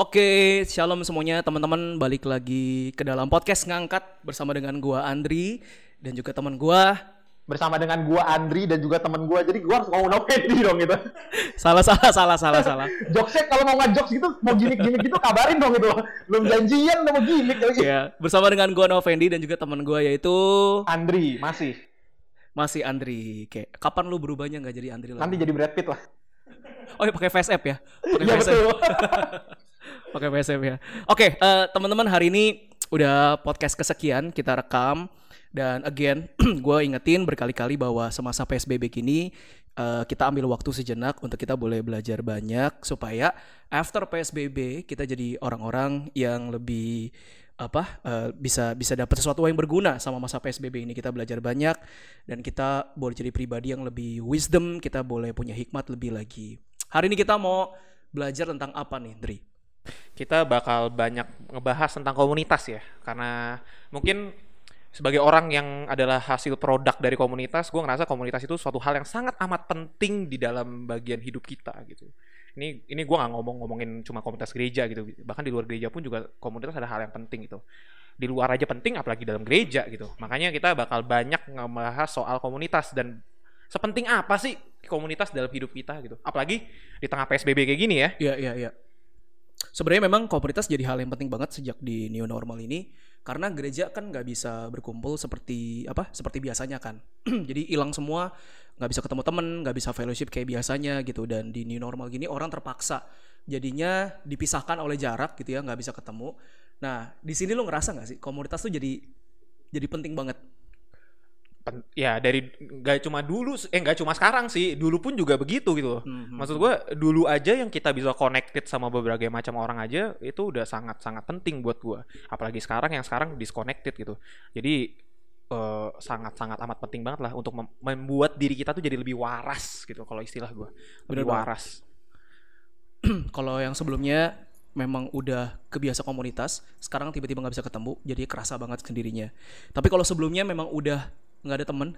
Oke, shalom semuanya teman-teman balik lagi ke dalam podcast ngangkat bersama dengan gua Andri dan juga teman gua. bersama dengan gua Andri dan juga temen gua. Jadi gua harus ngomong no Fendi dong gitu. Salah salah salah salah salah. Jokesnya kalau mau ngejokes gitu, mau gimmick-gimmick gitu kabarin dong gitu. Belum janjian mau gimmick lagi. Ya, bersama dengan gua Novendi dan juga teman gua yaitu Andri masih. masih Andri. Kayak kapan lu berubahnya nggak jadi Andri lagi? Nanti jadi Brad Pitt lah. Oh, ya pakai face app ya? Pakai Iya face app. Pakai app ya. Oke, eh, teman-teman hari ini udah podcast kesekian kita rekam. Dan again gue ingetin berkali-kali bahwa semasa PSBB kini eh, kita ambil waktu sejenak untuk kita boleh belajar banyak supaya after PSBB kita jadi orang-orang yang lebih apa eh, bisa bisa dapat sesuatu yang berguna sama masa PSBB ini. Kita belajar banyak dan kita boleh jadi pribadi yang lebih wisdom kita boleh punya hikmat lebih lagi. Hari ini kita mau belajar tentang apa nih Dri kita bakal banyak ngebahas tentang komunitas ya. Karena mungkin sebagai orang yang adalah hasil produk dari komunitas gue ngerasa komunitas itu suatu hal yang sangat amat penting di dalam bagian hidup kita gitu. Ini ini gue nggak ngomong ngomongin cuma komunitas gereja gitu. Bahkan di luar gereja pun juga komunitas ada hal yang penting gitu. Di luar aja penting apalagi dalam gereja gitu. Makanya kita bakal banyak ngebahas soal komunitas dan sepenting apa sih komunitas dalam hidup kita gitu. Apalagi di tengah psbb kayak gini ya. Iya, iya, iya. Sebenarnya memang komunitas jadi hal yang penting banget sejak di new normal ini karena gereja kan nggak bisa berkumpul seperti apa seperti biasanya kan. jadi hilang semua, nggak bisa ketemu temen, nggak bisa fellowship kayak biasanya gitu dan di new normal gini orang terpaksa jadinya dipisahkan oleh jarak gitu ya nggak bisa ketemu. Nah di sini lo ngerasa nggak sih komunitas tuh jadi jadi penting banget. Ya dari nggak cuma dulu eh nggak cuma sekarang sih dulu pun juga begitu gitu loh Mhm. maksud gua dulu aja yang kita bisa connected sama berbagai macam orang aja itu udah sangat sangat penting buat gua apalagi sekarang yang sekarang disconnected gitu jadi eh, sangat sangat amat penting banget lah untuk mem- membuat diri kita tuh jadi lebih waras gitu kalau istilah gua Bener lebih banget. waras Kalau yang sebelumnya memang udah kebiasa komunitas, sekarang tiba-tiba nggak bisa ketemu, jadi kerasa banget sendirinya. Tapi kalau sebelumnya memang udah nggak ada temen,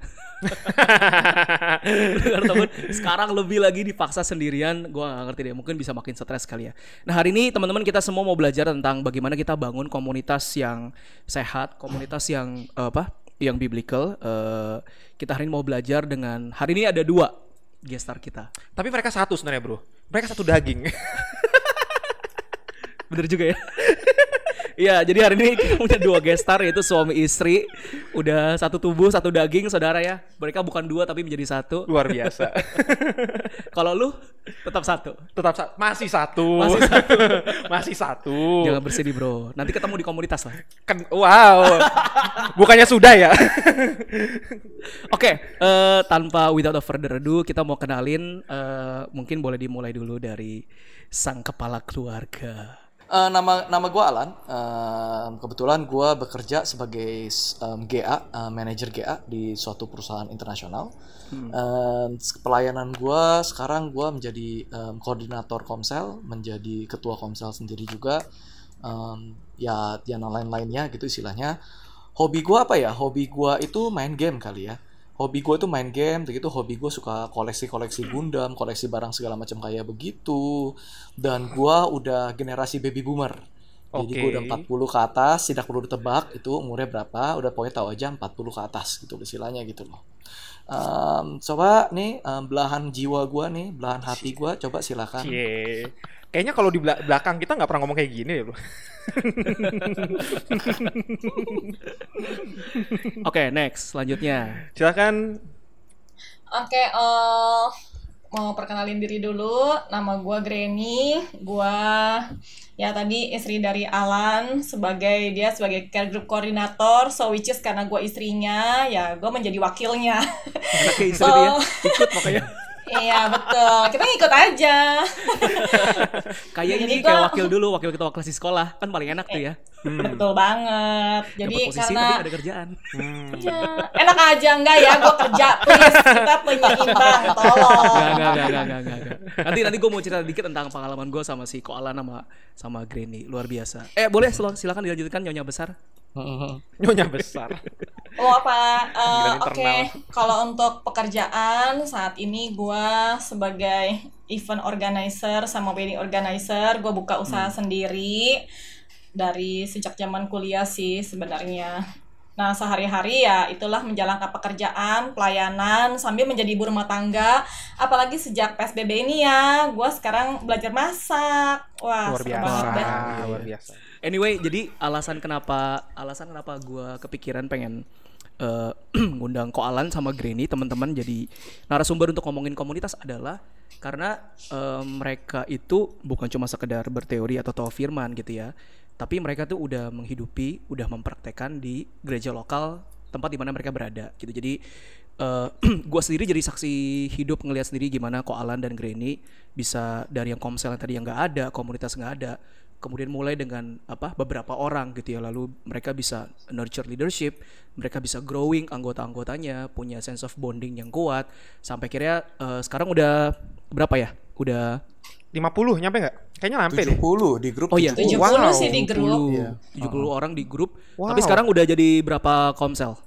nggak ada temen, sekarang lebih lagi dipaksa sendirian, gua nggak ngerti deh, mungkin bisa makin stres kali ya. Nah hari ini teman-teman kita semua mau belajar tentang bagaimana kita bangun komunitas yang sehat, komunitas yang eh, apa, yang biblical. Eh, kita hari ini mau belajar dengan hari ini ada dua gestar kita. tapi mereka satu sebenarnya bro mereka satu daging Bener juga ya. Iya, jadi hari ini kita punya dua gestar yaitu suami istri. Udah satu tubuh, satu daging, saudara ya. Mereka bukan dua tapi menjadi satu. luar biasa Kalau lu tetap satu. tetap sa- masih satu Masih satu. masih satu Jangan bersedih, Bro. Nanti ketemu di komunitas lah. kan wow bukannya sudah ya Oke, eh, tanpa without a further ado, kita mau kenalin eh, mungkin boleh dimulai dulu dari sang kepala keluarga. Eh, nama nama gue Alan. Eh, kebetulan gue bekerja sebagai em, GA, eh, manajer GA di suatu perusahaan internasional. Eh, pelayanan gue sekarang gue menjadi em, koordinator Komsel, menjadi ketua Komsel sendiri juga. Em, ya, yang lain-lainnya gitu istilahnya. Hobi gue apa ya? Hobi gue itu main game kali ya. Hobi gue itu main game, begitu hobi gue suka koleksi-koleksi Gundam, koleksi barang segala macam kayak begitu. Dan gue udah generasi baby boomer. Jadi gue udah Oke. 40 ke atas, tidak perlu ditebak itu umurnya berapa, udah pokoknya tahu aja 40 ke atas gitu istilahnya gitu loh. Em, coba nih em, belahan jiwa gue nih, belahan hati gue, coba silakan. Cie. Kayaknya kalau di bela- belakang kita nggak pernah ngomong kayak gini ya, Bro. Oke, next. Selanjutnya. Silakan. Oke, eh, mau perkenalin diri dulu. Nama gue Granny. Gue ya tadi istri dari Alan sebagai dia sebagai care group koordinator. So which is karena gue istrinya, ya gue menjadi wakilnya. Anaknya istri dia ikut makanya. iya betul. Kita ngikut aja. Kayak Jadi ini gua- kayak wakil dulu, wakil ketua kelas di sekolah. Kan paling enak tuh ya. Betul banget. Jadi Dapat posisi karena ada kerjaan. Hmm. Ya, enak aja enggak ya gue kerja please kita penyeimbang tolong Gak, gak, gak, gak, gak, gak, gak. Nanti nanti gue mau cerita dikit tentang pengalaman gue sama si Koalan sama sama Granny luar biasa. Eh boleh sil- silakan dilanjutkan nyonya besar. Nyonya besar. Oh apa? Panggilan Oke, internal. kalau untuk pekerjaan saat ini gua sebagai event organizer sama wedding organizer, gue buka usaha sendiri dari sejak zaman kuliah sih sebenarnya. Nah sehari-hari ya itulah menjalankan pekerjaan, pelayanan sambil menjadi ibu rumah tangga. Apalagi sejak PSBB ini ya, gue sekarang belajar masak. Wah, Luar biasa. banget. Luar biasa. Anyway, jadi alasan kenapa alasan kenapa gue kepikiran pengen eh, ngundang Koalan sama Granny teman-teman jadi narasumber untuk ngomongin komunitas adalah karena eh, mereka itu bukan cuma sekedar berteori atau tahu firman gitu ya, tapi mereka tuh udah menghidupi, udah mempraktekkan di gereja lokal tempat di mana mereka berada gitu. Jadi eh gue sendiri jadi saksi hidup ngelihat sendiri gimana Koalan dan Granny bisa dari yang komsel yang tadi yang nggak ada, komunitas nggak ada, kemudian mulai dengan apa beberapa orang gitu ya lalu mereka bisa nurture leadership mereka bisa growing anggota-anggotanya punya sense of bonding yang kuat sampai kira sekarang udah berapa ya udah 50 nyampe nggak? Kayaknya nyampe deh. 70 di grup Oh iya. 70. 70 Wow. sih di grup. 70 Iya. 70 orang di grup Wow. tapi sekarang udah jadi berapa komsel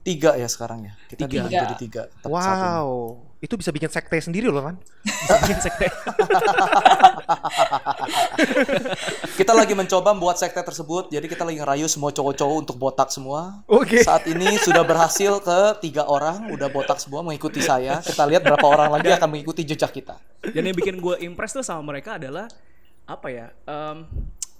Tiga ya sekarang ya. Kita Tiga. di- jadi tiga. Wow. Itu bisa bikin sekte sendiri loh kan? Bisa bikin sekte Kita lagi mencoba membuat sekte tersebut. Jadi kita lagi ngerayu semua cowok-cowok untuk botak semua. Oke. Saat ini sudah berhasil ke tiga orang udah botak semua mengikuti saya. Kita lihat berapa orang lagi akan mengikuti jejak kita. dan yang bikin gue impress tuh sama mereka adalah apa ya em,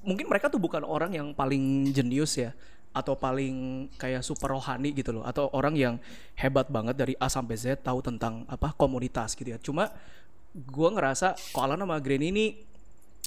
mungkin mereka tuh bukan orang yang paling jenius ya atau paling kayak super rohani gitu loh atau orang yang hebat banget dari A sampai Z tahu tentang apa komunitas gitu ya. Cuma gue ngerasa Koalan sama Granny ini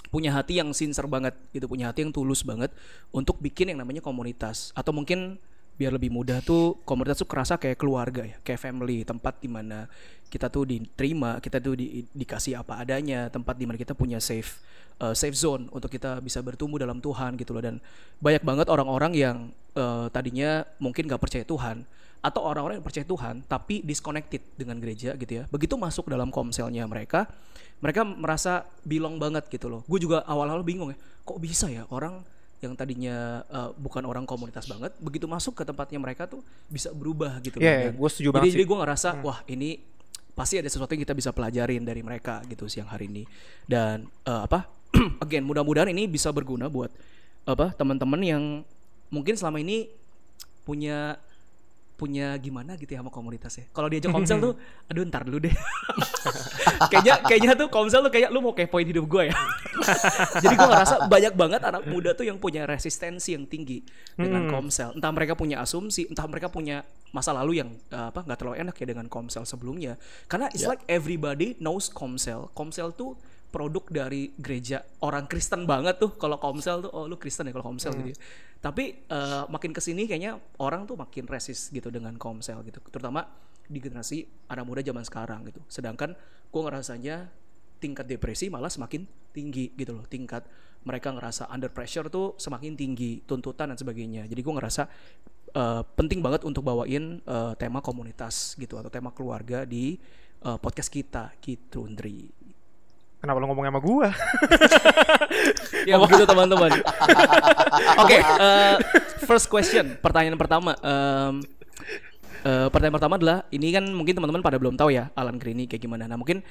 punya hati yang sincere banget gitu punya hati yang tulus banget untuk bikin yang namanya komunitas. Atau mungkin biar lebih mudah tuh komunitas tuh kerasa kayak keluarga ya kayak family tempat di mana kita tuh diterima kita tuh di- dikasih apa adanya tempat di mana kita punya safe uh, safe zone untuk kita bisa bertumbuh dalam Tuhan gitu loh. Dan banyak banget orang-orang yang uh, tadinya mungkin gak percaya Tuhan atau orang-orang yang percaya Tuhan tapi disconnected dengan gereja gitu ya. Begitu masuk dalam komselnya mereka mereka merasa belong banget gitu loh. Gue juga awal-awal bingung ya kok bisa ya orang yang tadinya uh, bukan orang komunitas banget begitu masuk ke tempatnya mereka tuh bisa berubah gitu loh Iya, iya, gue setuju jadi, banget jadi gue ngerasa wah ini pasti ada sesuatu yang kita bisa pelajarin dari mereka gitu siang hari ini. Dan uh, apa again mudah-mudahan ini bisa berguna buat apa teman-teman yang mungkin selama ini punya punya gimana gitu ya sama komunitas ya. Kalau diajak komsel tuh, aduh ntar dulu deh. kayaknya kayaknya tuh komsel tuh kayak lu mau kepoin hidup gue ya. Jadi gue ngerasa banyak banget anak muda tuh yang punya resistensi yang tinggi dengan komsel. Entah mereka punya asumsi, entah mereka punya masa lalu yang uh, apa nggak terlalu enak ya dengan komsel sebelumnya. Karena it's like everybody knows komsel. Komsel tuh produk dari gereja orang Kristen banget tuh kalau komsel tuh oh lu Kristen ya kalau komsel gitu ya. Tapi eh, makin ke sini kayaknya orang tuh makin resist gitu dengan komsel gitu. Terutama di generasi anak muda zaman sekarang gitu. Sedangkan gue ngerasanya tingkat depresi malah semakin tinggi gitu loh. Tingkat mereka ngerasa under pressure tuh semakin tinggi tuntutan dan sebagainya. Jadi gue ngerasa eh, penting banget untuk bawain eh, tema komunitas gitu atau tema keluarga di eh, podcast kita. Gitu Ndri Kenapa lo ngomong sama gua? ya begitu teman-teman. Oke, eh, first question, pertanyaan pertama. Em, eh, pertanyaan pertama adalah ini kan mungkin teman-teman pada belum tahu ya Alan Greeny kayak gimana. Nah mungkin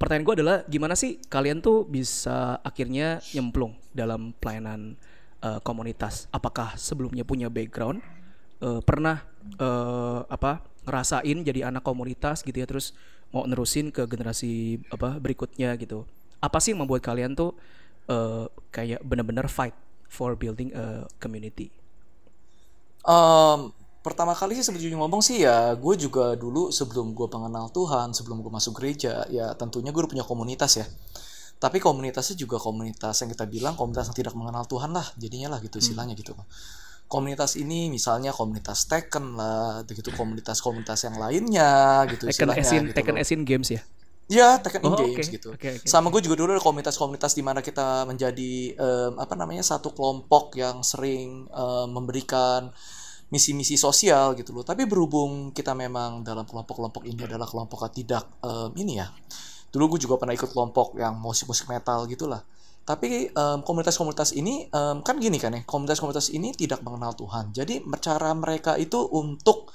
pertanyaan gue adalah gimana sih kalian tuh bisa akhirnya nyemplung dalam pelayanan eh, komunitas? Apakah sebelumnya punya background? Eh, pernah eh, apa ngerasain jadi anak komunitas gitu ya terus mau nerusin ke generasi apa berikutnya gitu. Apa sih yang membuat kalian tuh eh, kayak benar-benar fight for building a community? Em, pertama kali sih sebelum ngomong sih ya gue juga dulu sebelum gue mengenal Tuhan sebelum gue masuk gereja ya tentunya gue punya komunitas ya. Tapi komunitasnya juga komunitas yang kita bilang komunitas yang tidak mengenal Tuhan lah jadinya lah gitu istilahnya gitu komunitas ini misalnya komunitas Tekken lah gitu komunitas-komunitas yang lainnya gitu Tekken Esin gitu Tekken. Esin Games ya Ya, Tekken Oh, games oke. gitu. Oke, oke. Sama gue juga dulu ada komunitas-komunitas di mana kita menjadi em, apa namanya satu kelompok yang sering em, memberikan misi-misi sosial gitu loh. Tapi berhubung kita memang dalam kelompok-kelompok ini adalah kelompok yang tidak em, ini ya. Dulu gue juga pernah ikut kelompok yang musik-musik metal gitulah. Tapi em, komunitas-komunitas ini em, kan gini kan ya, komunitas-komunitas ini tidak mengenal Tuhan. Jadi cara mereka itu untuk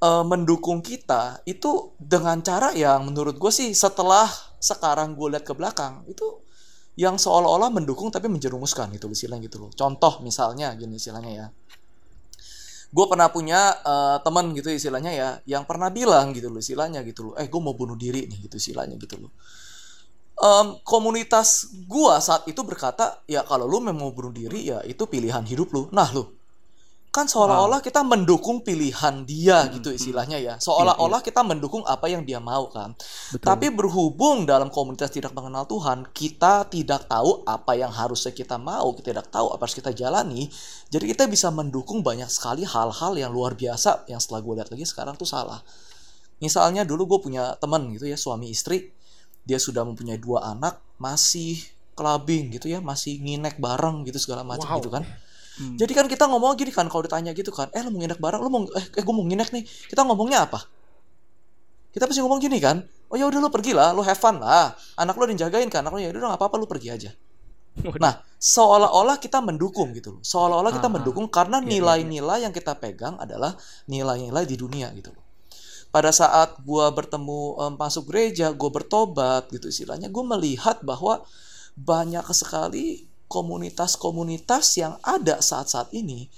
eh, mendukung kita itu dengan cara yang menurut gue sih setelah sekarang gue lihat ke belakang itu yang seolah-olah mendukung tapi menjerumuskan gitu istilahnya gitu loh. Contoh misalnya gini istilahnya ya. Gue pernah punya eh, teman gitu istilahnya ya yang pernah bilang gitu loh istilahnya gitu loh. Eh gue mau bunuh diri nih gitu istilahnya gitu loh. Em, komunitas gua saat itu berkata ya kalau lu memang mau bunuh diri ya itu pilihan hidup lu. Nah lu. Kan seolah-olah kita mendukung pilihan dia gitu istilahnya ya. Seolah-olah kita mendukung apa yang dia mau kan. Tapi berhubung dalam komunitas tidak mengenal Tuhan kita tidak tahu apa yang harusnya kita mau kita tidak tahu apa harus kita jalani jadi kita bisa mendukung banyak sekali hal-hal yang luar biasa yang setelah gue lihat lagi sekarang tuh salah. Misalnya dulu gue punya teman gitu ya suami istri dia sudah mempunyai dua anak masih clubbing gitu ya masih nginek bareng gitu segala macam Wow. gitu kan jadi kan kita ngomong gini kan kalau ditanya gitu kan, eh lu mau nginek bareng, lu mau eh, eh gue mau nginek nih. Kita ngomongnya apa? Kita pasti ngomong gini kan, oh ya udah lu pergi lah, lu have fun lah. Anak lu dijagain kan, anak lu ya udah nggak apa-apa lu pergi aja. Nah, seolah-olah kita mendukung gitu loh. Seolah-olah kita Ah, mendukung karena Iya, iya, nilai-nilai yang kita pegang adalah nilai-nilai di dunia gitu loh. Pada saat gua bertemu em, masuk gereja, gua bertobat gitu istilahnya, gue melihat bahwa banyak sekali komunitas-komunitas yang ada saat-saat ini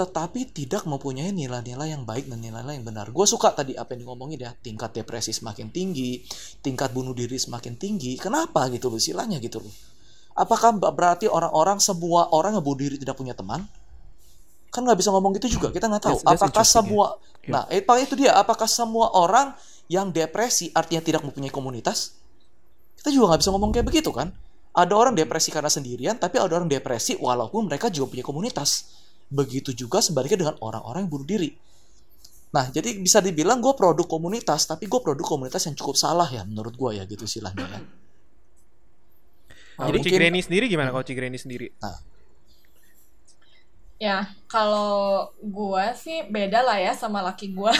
tetapi tidak mempunyai nilai-nilai yang baik dan nilai-nilai yang benar. Gue suka tadi apa yang ngomongin ya, tingkat depresi semakin tinggi, tingkat bunuh diri semakin tinggi. Kenapa gitu loh istilahnya gitu loh. Apakah ber- berarti orang-orang semua orang yang bunuh diri tidak punya teman? Kan nggak bisa ngomong gitu juga. Kita nggak tahu. That's- that's apakah semua, ya. nah, eh, itu dia. Apakah semua orang yang depresi artinya tidak mempunyai komunitas? Kita juga nggak bisa ngomong kayak begitu kan? Ada orang depresi karena sendirian, tapi ada orang depresi walaupun mereka juga punya komunitas. Begitu juga sebaliknya dengan orang-orang yang bunuh diri. Nah, jadi bisa dibilang gue produk komunitas, tapi gue produk komunitas yang cukup salah ya menurut gue ya gitu istilahnya ya. Nah, Jadi mungkin- Cigreni sendiri gimana kalau Cigreni sendiri? Ya, kalau gua sih beda lah ya sama laki gua.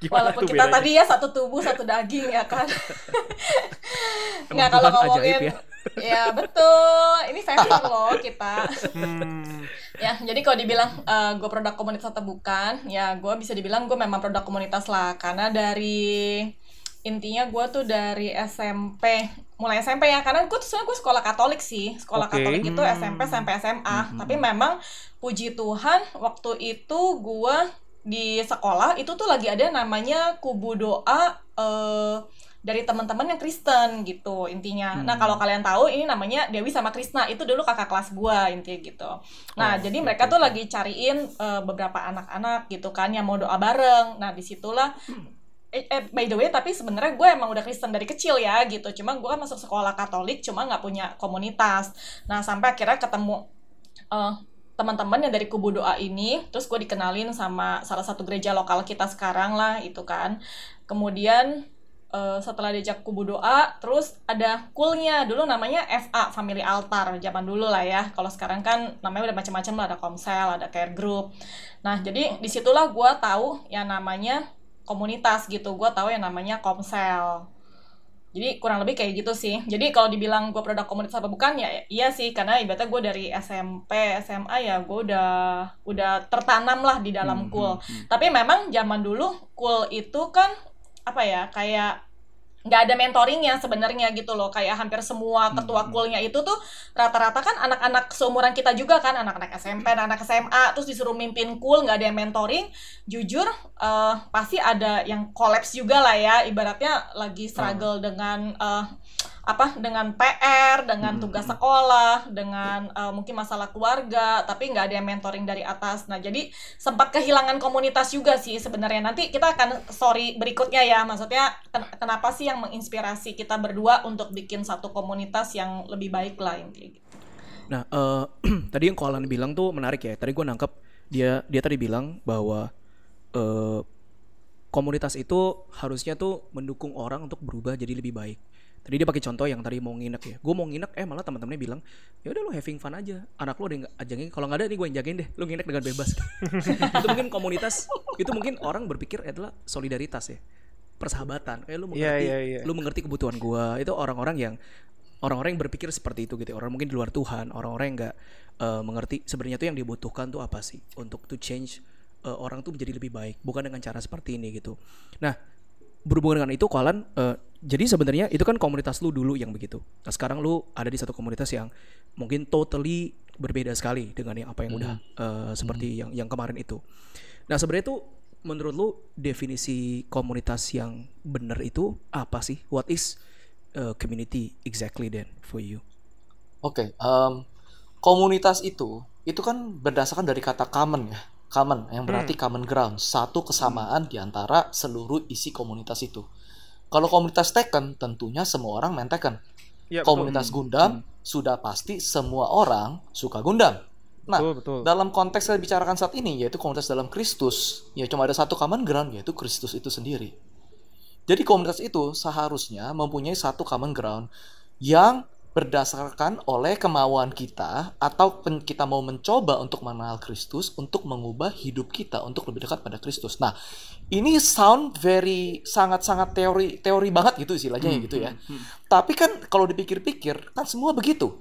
Gimana Walaupun kita bedanya? tadi ya satu tubuh satu daging ya kan. Nggak Emang kalau ngomongin ya. ya. betul. Ini saving loh kita. Hmm, Ya, jadi kalau dibilang gue produk komunitas atau bukan, ya gue bisa dibilang gue memang produk komunitas lah. Karena dari intinya gue tuh dari SMP, mulai SMP ya. Karena gue tuh sebenarnya gue sekolah Katolik sih, sekolah Oke. Katolik itu SMP sampai SMA. Tapi memang puji Tuhan waktu itu gue di sekolah itu tuh lagi ada namanya kubu doa eh, dari teman-teman yang Kristen gitu intinya. Nah kalau kalian tahu ini namanya Dewi sama Krisna itu dulu kakak kelas gua intinya gitu. Nah Oh, jadi mereka tuh lagi cariin eh, beberapa anak-anak gitu kan yang mau doa bareng. Nah di situlah eh, eh, by the way tapi sebenarnya gue emang udah Kristen dari kecil ya gitu. Cuma gue kan masuk sekolah Katolik cuma nggak punya komunitas. Nah sampai akhirnya ketemu eh, teman-teman yang dari kubu doa ini terus gue dikenalin sama salah satu gereja lokal kita sekarang lah itu kan kemudian eh, setelah diajak kubu doa terus ada kulnya dulu namanya FA Family Altar zaman dulu lah ya kalau sekarang kan namanya udah macam-macam lah ada komsel ada care group nah jadi di situlah gue tahu yang namanya komunitas gitu gue tahu yang namanya komsel jadi kurang lebih kayak gitu sih. Jadi kalau dibilang gue produk komunitas apa bukan ya iya sih karena ibaratnya gue dari SMP SMA ya gue udah udah tertanam lah di Hmm, dalam cool. hmm, hmm. Tapi memang zaman dulu cool itu kan apa ya kayak nggak ada mentoringnya sebenarnya gitu loh. Kayak hampir semua ketua hmm. coolnya itu tuh rata-rata kan anak-anak seumuran kita juga kan anak-anak SMP anak SMA terus disuruh mimpin cool nggak ada yang mentoring. Jujur eh, pasti ada yang kolaps juga lah ya. Ibaratnya lagi struggle dengan eh, apa dengan PR dengan Hmm, tugas hmm. sekolah dengan eh, mungkin masalah keluarga tapi nggak ada yang mentoring dari atas nah jadi sempat kehilangan komunitas juga sih sebenarnya nanti kita akan story berikutnya ya maksudnya ken- kenapa sih yang menginspirasi kita berdua untuk bikin satu komunitas yang lebih baik lah intinya gitu. Nah, eh, tadi yang Koalan bilang tuh menarik ya. Tadi gue nangkep dia dia tadi bilang bahwa eh komunitas itu harusnya tuh mendukung orang untuk berubah jadi lebih baik. Tadi dia pakai contoh yang tadi mau nginep ya. Gue mau nginep, eh malah teman-temannya bilang, ya udah lo having fun aja. Anak lo ada yang ajangin, kalau nggak ada nih gue yang jagain deh. Lo nginep dengan bebas. itu mungkin komunitas, itu mungkin orang berpikir adalah solidaritas ya, persahabatan. Kayak lo Iya, mengerti, iya, iya. lo mengerti kebutuhan gue. Itu orang-orang yang orang-orang yang berpikir seperti itu gitu. Orang mungkin di luar Tuhan, orang-orang yang nggak eh, mengerti sebenarnya tuh yang dibutuhkan tuh apa sih untuk to change eh, orang tuh menjadi lebih baik, bukan dengan cara seperti ini gitu. Nah, berhubungan dengan itu Koalan eh, jadi sebenarnya itu kan komunitas lu dulu yang begitu. Nah sekarang lu ada di satu komunitas yang mungkin totally berbeda sekali dengan yang apa yang udah eh, seperti yang yang kemarin itu. Nah sebenarnya itu menurut lu definisi komunitas yang benar itu apa sih? What is eh, community exactly then for you? Oke, em, komunitas itu itu kan berdasarkan dari kata common ya, common yang berarti common ground, satu kesamaan di antara seluruh isi komunitas itu. Kalau komunitas Tekken, tentunya semua orang main Tekken. Betul. komunitas Gundam sudah pasti semua orang suka Gundam. Nah, Betul, betul. dalam konteks yang dibicarakan saat ini yaitu komunitas dalam Kristus, ya cuma ada satu common ground yaitu Kristus itu sendiri. Jadi komunitas itu seharusnya mempunyai satu common ground yang berdasarkan oleh kemauan kita atau kita mau mencoba untuk mengenal Kristus untuk mengubah hidup kita untuk lebih dekat pada Kristus. Nah, ini sound very sangat-sangat teori teori banget gitu istilahnya ya gitu ya. Tapi kan kalau dipikir-pikir kan semua begitu.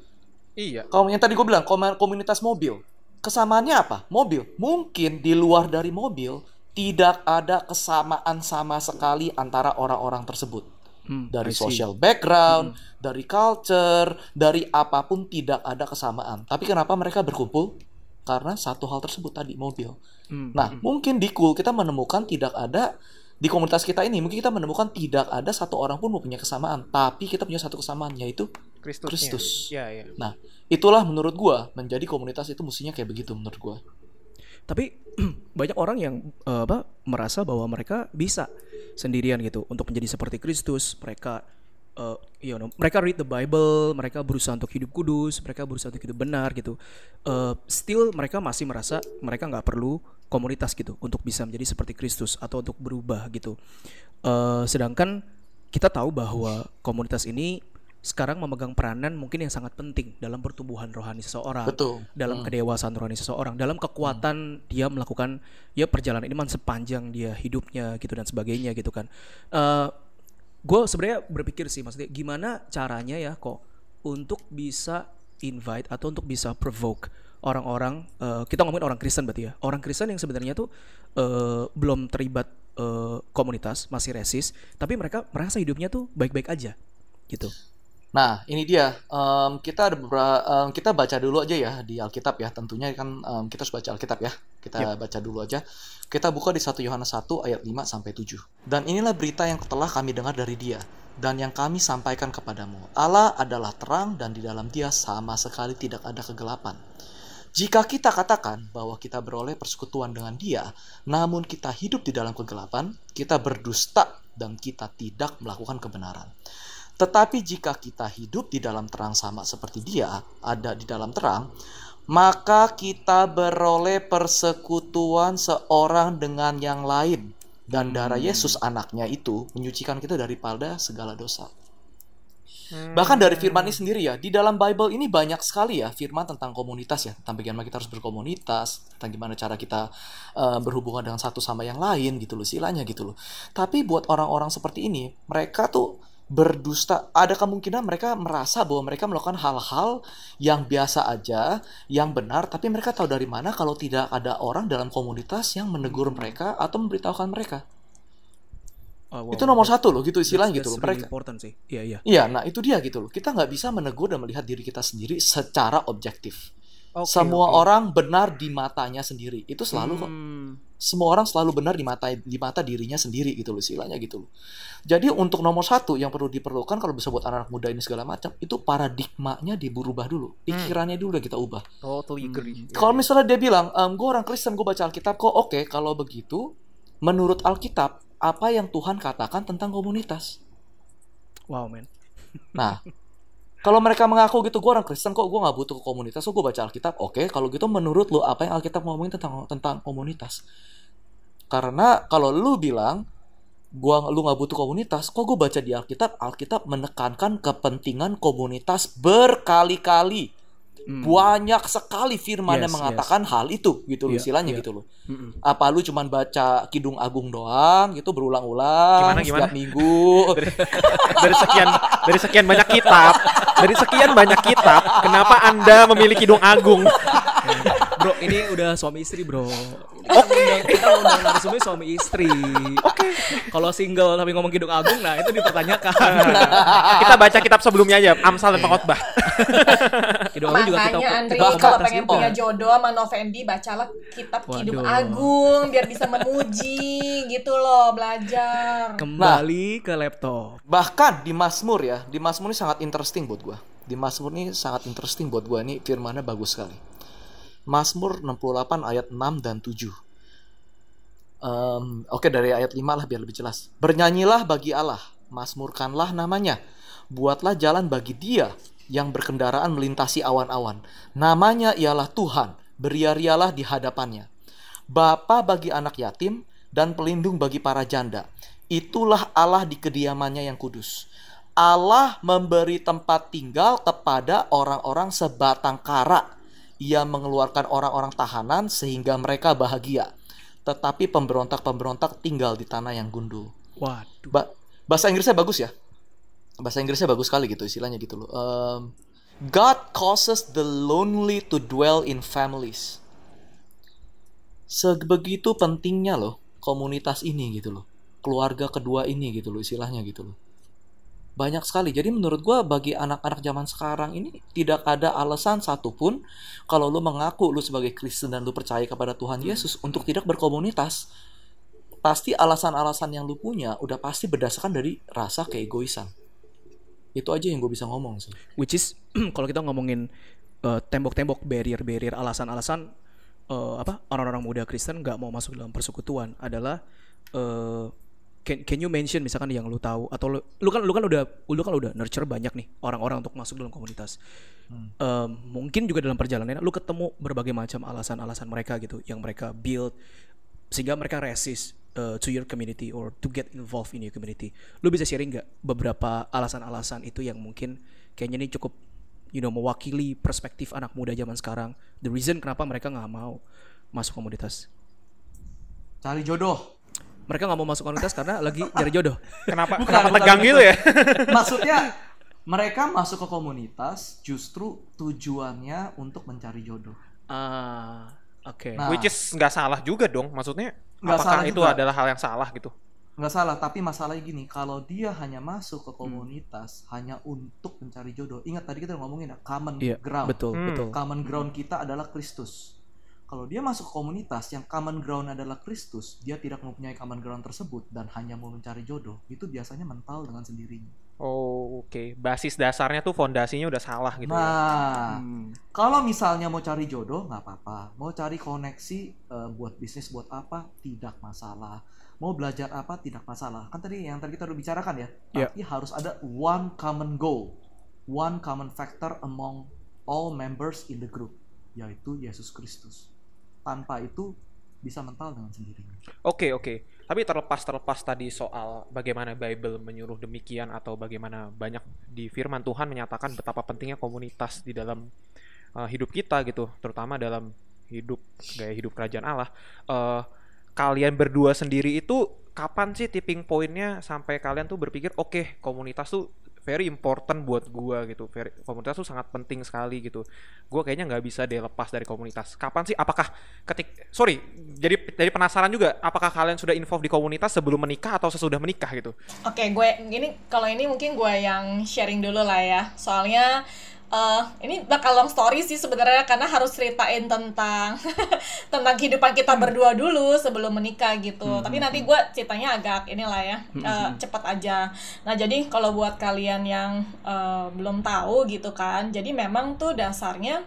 Iya. Kalau yang tadi gue bilang kom- komunitas mobil, kesamaannya apa? Mobil. Mungkin di luar dari mobil tidak ada kesamaan sama sekali antara orang-orang tersebut. Hmm, Dari social background, dari culture, dari apa pun tidak ada kesamaan. Tapi kenapa mereka berkumpul? Karena satu hal tersebut tadi mobil. Hmm, Nah, mungkin di cool kita menemukan tidak ada di komunitas kita ini mungkin kita menemukan tidak ada satu orang pun mempunyai kesamaan, tapi kita punya satu kesamaan yaitu Kristusnya. Kristus. Iya, iya. Nah, itulah menurut gua menjadi komunitas itu mestinya kayak begitu menurut gua. Tapi banyak orang yang eh, apa merasa bahwa mereka bisa sendirian gitu untuk menjadi seperti Kristus. Mereka eh, you know, mereka read the Bible, mereka berusaha untuk hidup kudus, mereka berusaha untuk hidup benar gitu. Eh, still mereka masih merasa mereka nggak perlu komunitas gitu untuk bisa menjadi seperti Kristus atau untuk berubah gitu. Eh, sedangkan kita tahu bahwa komunitas ini sekarang memegang peranan mungkin yang sangat penting dalam pertumbuhan rohani seseorang Betul. dalam kedewasaan rohani seseorang, dalam kekuatan dia melakukan ya perjalanan iman sepanjang dia hidupnya gitu dan sebagainya gitu kan. Eh gue sebenarnya berpikir sih maksudnya gimana caranya ya kok untuk bisa invite atau untuk bisa provoke orang-orang eh, kita ngomongin orang Kristen berarti ya orang Kristen yang sebenarnya tuh eh, belum terlibat eh, komunitas masih resis tapi mereka merasa hidupnya tuh baik-baik aja gitu Nah, ini dia. Em, kita ada beberapa em, kita baca dulu aja ya di Alkitab ya. Tentunya kan em, kita harus baca Alkitab ya. Kita baca dulu aja. Kita buka di 1 Yohanes 1 ayat 5 sampai 7. Dan inilah berita yang telah kami dengar dari Dia dan yang kami sampaikan kepadamu. Allah adalah terang dan di dalam Dia sama sekali tidak ada kegelapan. Jika kita katakan bahwa kita beroleh persekutuan dengan Dia, namun kita hidup di dalam kegelapan, kita berdusta dan kita tidak melakukan kebenaran. Tetapi jika kita hidup di dalam terang sama seperti Dia ada di dalam terang, maka kita beroleh persekutuan seorang dengan yang lain dan darah Yesus anaknya itu menyucikan kita daripada segala dosa. Bahkan dari firman ini sendiri ya, di dalam Bible ini banyak sekali ya firman tentang komunitas ya, tentang bagaimana kita harus berkomunitas, tentang gimana cara kita eh, berhubungan dengan satu sama yang lain gitu loh, silanya gitu loh. Tapi buat orang-orang seperti ini, mereka tuh berdusta. Ada kemungkinan mereka merasa bahwa mereka melakukan hal-hal yang biasa aja, yang benar, tapi mereka tahu dari mana kalau tidak ada orang dalam komunitas yang menegur mereka atau memberitahukan mereka. Oh, wow. Itu nomor satu loh gitu istilahnya That's- gitu loh. really Mereka important sih iya iya Iya, nah itu dia gitu loh. Kita nggak bisa menegur dan melihat diri kita sendiri secara objektif. Oke, semua oke. orang benar di matanya sendiri. Itu selalu kok. Hmm. Semua orang selalu benar di mata di mata dirinya sendiri gitu loh istilahnya gitu loh. Jadi untuk nomor satu yang perlu diperlukan kalau bisa buat anak muda ini segala macam itu paradigmanya diberubah dulu, pikirannya dulu yang kita ubah. Totally agree. Hmm. Kalau misalnya dia bilang, ehm, gue orang Kristen, gue baca Alkitab kok, oke. Kalau begitu, menurut Alkitab, apa yang Tuhan katakan tentang komunitas? wow man Nah, kalau mereka mengaku gitu, gue orang Kristen kok, gue nggak butuh ke komunitas, so gue baca Alkitab. Oke, kalau gitu menurut lu apa yang Alkitab ngomongin tentang tentang komunitas? Karena kalau lu bilang gua lu nggak butuh komunitas kok gue baca di Alkitab Alkitab menekankan kepentingan komunitas berkali-kali Hmm. banyak sekali firman yang Yes, mengatakan hal itu gitu loh Iya, istilahnya iya. gitu loh Mm-mm. apa lu cuman baca Kidung Agung doang gitu berulang-ulang Gimana, gimana? setiap minggu dari, dari sekian dari sekian banyak kitab dari sekian banyak kitab kenapa anda memiliki Kidung Agung Bro, ini udah suami istri, Bro. Oke. Kita ngundang narasumber suami istri. Oke. Kalau single tapi ngomong Kidung Agung, nah itu dipertanyakan. kita baca kitab sebelumnya aja Amsal dan Pengkhotbah Kidung Agung juga kita Makanya Andri kalau pengen juga. punya jodoh sama Novendi bacalah kitab Kidung Waduh. Agung biar bisa memuji gitu loh belajar. kembali ke laptop. bahkan di Mazmur ya di Mazmur ini sangat interesting buat gua di Mazmur ini sangat interesting buat gua ini firmannya bagus sekali Mazmur 68 ayat 6 dan 7 Em, Oke dari ayat 5 lah biar lebih jelas Bernyanyilah bagi Allah Mazmurkanlah namanya Buatlah jalan bagi dia Yang berkendaraan melintasi awan-awan Namanya ialah Tuhan Beria-rialah di hadapannya Bapa bagi anak yatim Dan pelindung bagi para janda Itulah Allah di kediamannya yang kudus Allah memberi tempat tinggal kepada orang-orang sebatang kara ia mengeluarkan orang-orang tahanan sehingga mereka bahagia. Tetapi pemberontak-pemberontak tinggal di tanah yang gundul. Waduh. Ba- bahasa Inggrisnya bagus ya. Bahasa Inggrisnya bagus sekali gitu istilahnya gitu loh. Um, God causes the lonely to dwell in families. Sebegitu pentingnya loh komunitas ini gitu loh. Keluarga kedua ini gitu loh istilahnya gitu loh. Banyak sekali. Jadi menurut gua bagi anak-anak zaman sekarang ini tidak ada alasan satupun kalau lu mengaku lu sebagai Kristen dan lu percaya kepada Tuhan Yesus untuk tidak berkomunitas pasti alasan-alasan yang lu punya udah pasti berdasarkan dari rasa keegoisan. Itu aja yang gue bisa ngomong sih. Which is kalau kita ngomongin eh, tembok-tembok barrier-barrier alasan-alasan eh, apa orang-orang muda Kristen nggak mau masuk dalam persekutuan adalah eh, can, can you mention misalkan yang lu tahu atau lu, lu kan lu kan udah lu kan udah nurture banyak nih orang-orang untuk masuk dalam komunitas. Eh, mungkin juga dalam perjalanannya lu ketemu berbagai macam alasan-alasan mereka gitu yang mereka build sehingga mereka resist uh, to your community or to get involved in your community. Lu bisa sharing nggak beberapa alasan-alasan itu yang mungkin kayaknya ini cukup you know mewakili perspektif anak muda zaman sekarang. The reason kenapa mereka nggak mau masuk komunitas. Cari jodoh. Mereka nggak mau masuk komunitas karena lagi cari jodoh. kenapa Bukan, kenapa tegang gitu ya Maksudnya mereka masuk ke komunitas justru tujuannya untuk mencari jodoh. Ah, oke. Nah, which is nggak salah juga dong maksudnya Nggak apakah salah itu juga. adalah hal yang salah gitu nggak salah, tapi masalahnya gini, kalau dia hanya masuk ke komunitas hanya untuk mencari jodoh. Ingat tadi kita udah ngomongin ya, common Iya, ground. betul, Hmm. betul. Common ground kita adalah Kristus. Kalau dia masuk ke komunitas yang common ground adalah Kristus, dia tidak mempunyai common ground tersebut dan hanya mau mencari jodoh, itu biasanya mental dengan sendirinya. Oh oke basis dasarnya tuh fondasinya udah salah gitu ya Nah, Hmm. kalau misalnya mau cari jodoh nggak apa-apa, mau cari koneksi eh, buat bisnis buat apa tidak masalah, mau belajar apa tidak masalah. Kan tadi yang tadi kita udah bicarakan ya, Iya. tapi harus ada one common goal, one common factor among all members in the group, yaitu Yesus Kristus. Tanpa itu bisa mental dengan sendirinya. Oke oke. Tapi terlepas terlepas tadi soal bagaimana Bible menyuruh demikian atau bagaimana banyak di Firman Tuhan menyatakan betapa pentingnya komunitas di dalam uh, hidup kita gitu, terutama dalam hidup gaya hidup kerajaan Allah. Eh, kalian berdua sendiri itu kapan sih tipping pointnya sampai kalian tuh berpikir oke komunitas tuh very important buat gua gitu. Very- komunitas tuh sangat penting sekali gitu. Gua kayaknya nggak bisa deh lepas dari komunitas. Kapan sih? Apakah ketik sorry jadi jadi penasaran juga apakah kalian sudah involved di komunitas sebelum menikah atau sesudah menikah gitu Oke, gue ini kalau ini mungkin gue yang sharing dulu lah ya. Soalnya eh ini bakal long story sih sebenarnya karena harus ceritain tentang tentang kehidupan kita berdua dulu sebelum menikah gitu. Tapi nanti gue ceritanya agak inilah ya eh, cepat aja. Nah jadi kalau buat kalian yang eh, belum tahu gitu kan, jadi memang tuh dasarnya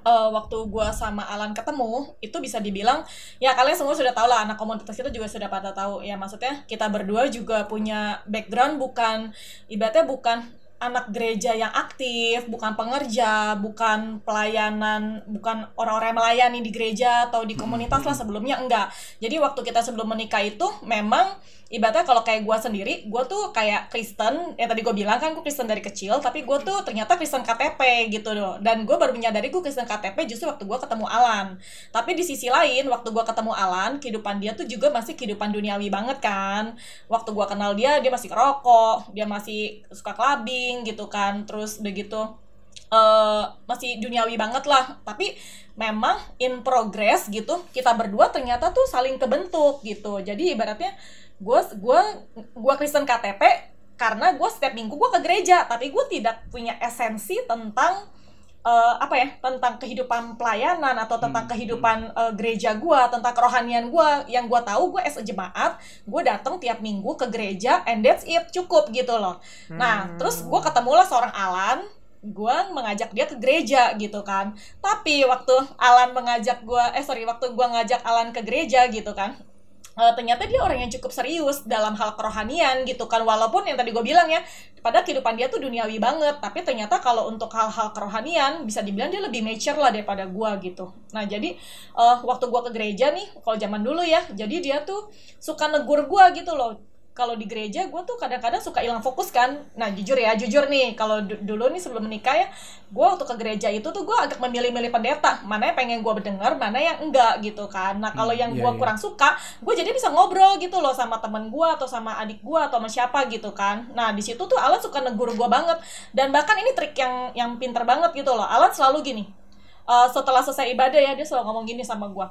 eh, waktu gua sama Alan ketemu itu bisa dibilang ya kalian semua sudah tahu lah anak komunitas kita juga sudah pada tahu ya maksudnya kita berdua juga punya background bukan ibaratnya bukan anak gereja yang aktif, bukan pengerja, bukan pelayanan, bukan orang-orang yang melayani di gereja atau di komunitas lah sebelumnya enggak. Jadi waktu kita sebelum menikah itu memang ibaratnya kalau kayak gue sendiri, gue tuh kayak Kristen, ya tadi gue bilang kan gue Kristen dari kecil, tapi gue tuh ternyata Kristen KTP gitu loh. Dan gue baru menyadari gue Kristen KTP justru waktu gue ketemu Alan. Tapi di sisi lain, waktu gue ketemu Alan, kehidupan dia tuh juga masih kehidupan duniawi banget kan. Waktu gue kenal dia, dia masih ngerokok, dia masih suka clubbing gitu kan. Terus udah gitu, uh, masih duniawi banget lah. Tapi memang in progress gitu, kita berdua ternyata tuh saling kebentuk gitu. Jadi ibaratnya gue gue gue Kristen KTP karena gue setiap minggu gue ke gereja tapi gue tidak punya esensi tentang uh, apa ya tentang kehidupan pelayanan atau tentang hmm. kehidupan uh, gereja gue tentang kerohanian gue yang gue tahu gue as a jemaat gue datang tiap minggu ke gereja and that's it cukup gitu loh nah hmm. terus gue ketemu lah seorang Alan gue mengajak dia ke gereja gitu kan tapi waktu Alan mengajak gue eh sorry waktu gue ngajak Alan ke gereja gitu kan uh, ternyata dia orang yang cukup serius dalam hal kerohanian gitu kan. Walaupun yang tadi gue bilang ya pada kehidupan dia tuh duniawi banget. Tapi ternyata kalau untuk hal-hal kerohanian bisa dibilang dia lebih mature lah daripada gue gitu. Nah jadi uh, waktu gue ke gereja nih kalau zaman dulu ya jadi dia tuh suka negur gue gitu loh kalau di gereja gue tuh kadang-kadang suka hilang fokus kan. Nah jujur ya jujur nih kalau dulu nih sebelum menikah ya gue waktu ke gereja itu tuh gue agak memilih-milih pendeta. Mana yang pengen gue berdengar mana yang enggak gitu kan. Nah kalau hmm, yang iya, gue iya. kurang suka gue jadi bisa ngobrol gitu loh sama temen gue atau sama adik gue atau sama siapa gitu kan. Nah di situ tuh Alan suka negur gue banget. Dan bahkan ini trik yang yang pinter banget gitu loh. Alan selalu gini uh, setelah selesai ibadah ya dia selalu ngomong gini sama gue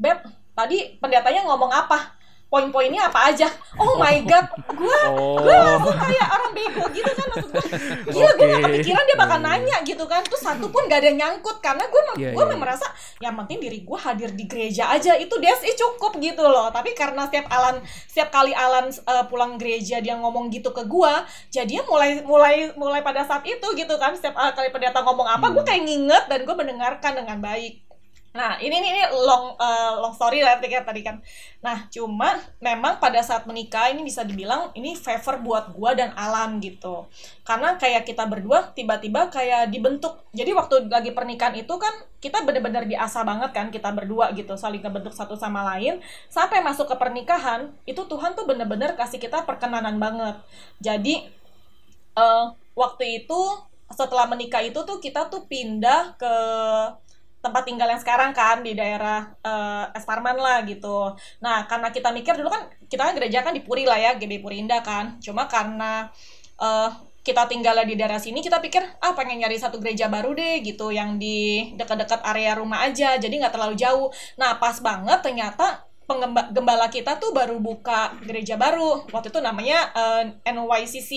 Beb, tadi pendetanya ngomong apa? Poin-poinnya apa aja oh my god gue oh. gue langsung kayak orang bego gitu kan maksud gue gila okay. gue gak kepikiran dia bakal nanya gitu kan terus satu pun gak ada yang nyangkut karena gue yeah, gue yeah. Iya. merasa yang penting diri gue hadir di gereja aja itu dia sih cukup gitu loh tapi karena setiap Alan setiap kali Alan uh, pulang gereja dia ngomong gitu ke gue jadi mulai mulai mulai pada saat itu gitu kan setiap kali pendeta ngomong apa hmm. gue kayak nginget dan gue mendengarkan dengan baik Nah, ini ini long uh, long story lah tadi kan. Nah, cuma memang pada saat menikah ini bisa dibilang ini favor buat gua dan Alan gitu. Karena kayak kita berdua tiba-tiba kayak dibentuk. Jadi waktu lagi pernikahan itu kan kita bener-bener diasah banget kan kita berdua gitu, saling kebentuk satu sama lain. Sampai masuk ke pernikahan, itu Tuhan tuh bener-bener kasih kita perkenanan banget. Jadi uh, waktu itu setelah menikah itu tuh kita tuh pindah ke tempat tinggal yang sekarang kan di daerah uh, Esparman lah gitu. Nah karena kita mikir dulu kan kita kan gereja kan di Puri lah ya GB Puri Indah kan. Cuma karena uh, kita tinggal di daerah sini kita pikir ah pengen nyari satu gereja baru deh gitu yang di dekat-dekat area rumah aja jadi nggak terlalu jauh. Nah pas banget ternyata penggembala kita tuh baru buka gereja baru waktu itu namanya uh, eh, NYCC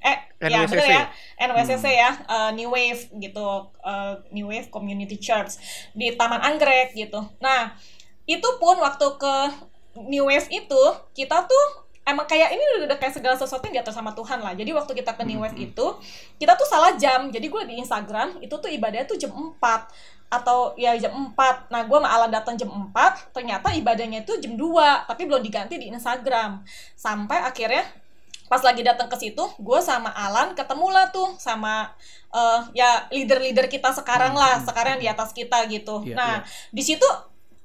eh NYCC. ya benar ya NYCC hmm. ya uh, New Wave gitu uh, New Wave Community Church di Taman Anggrek gitu nah itu pun waktu ke New Wave itu kita tuh emang kayak ini udah kayak segala sesuatu yang diatur sama Tuhan lah. Jadi waktu kita ke New Wave hmm. itu, kita tuh salah jam. Jadi gue di Instagram itu tuh ibadahnya tuh jam 4 atau ya jam 4 nah gue sama Alan datang jam 4 ternyata ibadahnya itu jam 2 tapi belum diganti di Instagram sampai akhirnya pas lagi datang ke situ gue sama Alan ketemu lah tuh sama uh, ya leader-leader kita sekarang lah hmm. sekarang di atas kita gitu yeah, nah yeah. di situ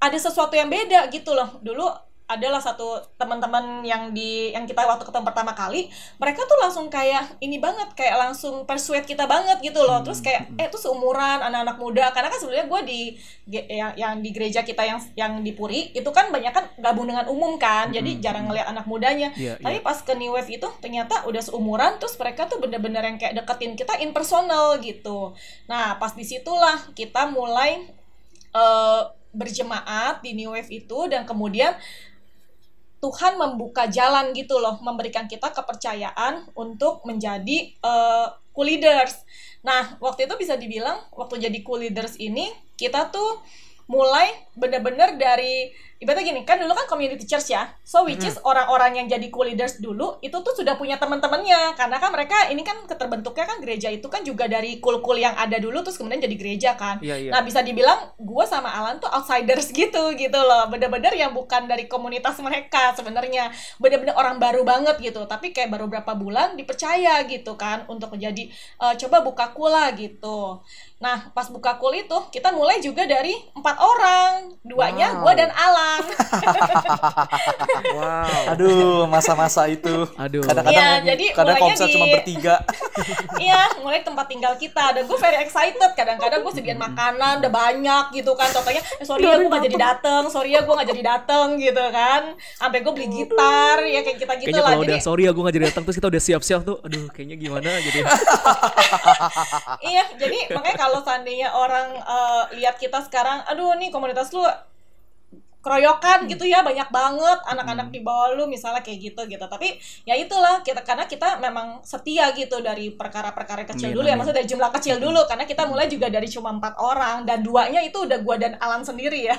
ada sesuatu yang beda gitu loh dulu adalah satu teman-teman yang di yang kita waktu ketemu pertama kali mereka tuh langsung kayak ini banget kayak langsung persuade kita banget gitu loh terus kayak hmm. eh tuh seumuran anak-anak muda karena kan sebenarnya gue di yang yang di gereja kita yang yang di Puri itu kan banyak kan gabung dengan umum kan jadi hmm. jarang ngeliat anak mudanya yeah, tapi yeah. pas ke New Wave itu ternyata udah seumuran terus mereka tuh bener-bener yang kayak deketin kita in personal gitu nah pas di situlah kita mulai uh, berjemaat di New Wave itu dan kemudian Tuhan membuka jalan gitu loh, memberikan kita kepercayaan untuk menjadi uh, cool leaders. Nah, waktu itu bisa dibilang waktu jadi cool leaders ini kita tuh mulai bener-bener dari ibaratnya gini kan dulu kan community church ya. So which is orang-orang yang jadi co-leaders dulu itu tuh sudah punya teman-temannya. Karena kan mereka ini kan keterbentuknya kan gereja itu kan juga dari kul-kul yang ada dulu terus kemudian jadi gereja kan. Iya, iya. nah bisa dibilang gue sama Alan tuh outsiders gitu gitu loh. Bener-bener yang bukan dari komunitas mereka sebenarnya. Bener-bener orang baru banget gitu. Tapi kayak baru berapa bulan dipercaya gitu kan untuk menjadi "Eh, coba buka kula gitu. Nah pas buka kul itu kita mulai juga dari empat orang. Duanya Wow. gue dan Alan Wow. Aduh, masa-masa itu. Aduh. Kadang-kadang Iya, jadi kadang konser di- cuma bertiga. iya mulai tempat tinggal kita dan gue very excited kadang-kadang gue sediain makanan udah banyak gitu kan contohnya eh, sorry ya gue gak jadi dateng sorry ya gue gak jadi dateng gitu kan sampai gue beli gitar ya kayak kita gitu Kayaknya lah kalau jadi udah sorry ya gue gak jadi datang terus kita udah siap-siap tuh. Aduh, kayaknya gimana gitu. ya. iya jadi makanya kalau seandainya orang eh, lihat kita sekarang aduh nih komunitas lu keroyokan gitu ya banyak banget anak-anak di bawah lu misalnya kayak gitu gitu tapi ya itulah kita karena kita memang setia gitu dari perkara-perkara kecil Amin, dulu ya amin. maksudnya dari jumlah kecil dulu karena kita mulai juga dari cuma empat orang dan duanya itu udah gua dan Alan sendiri ya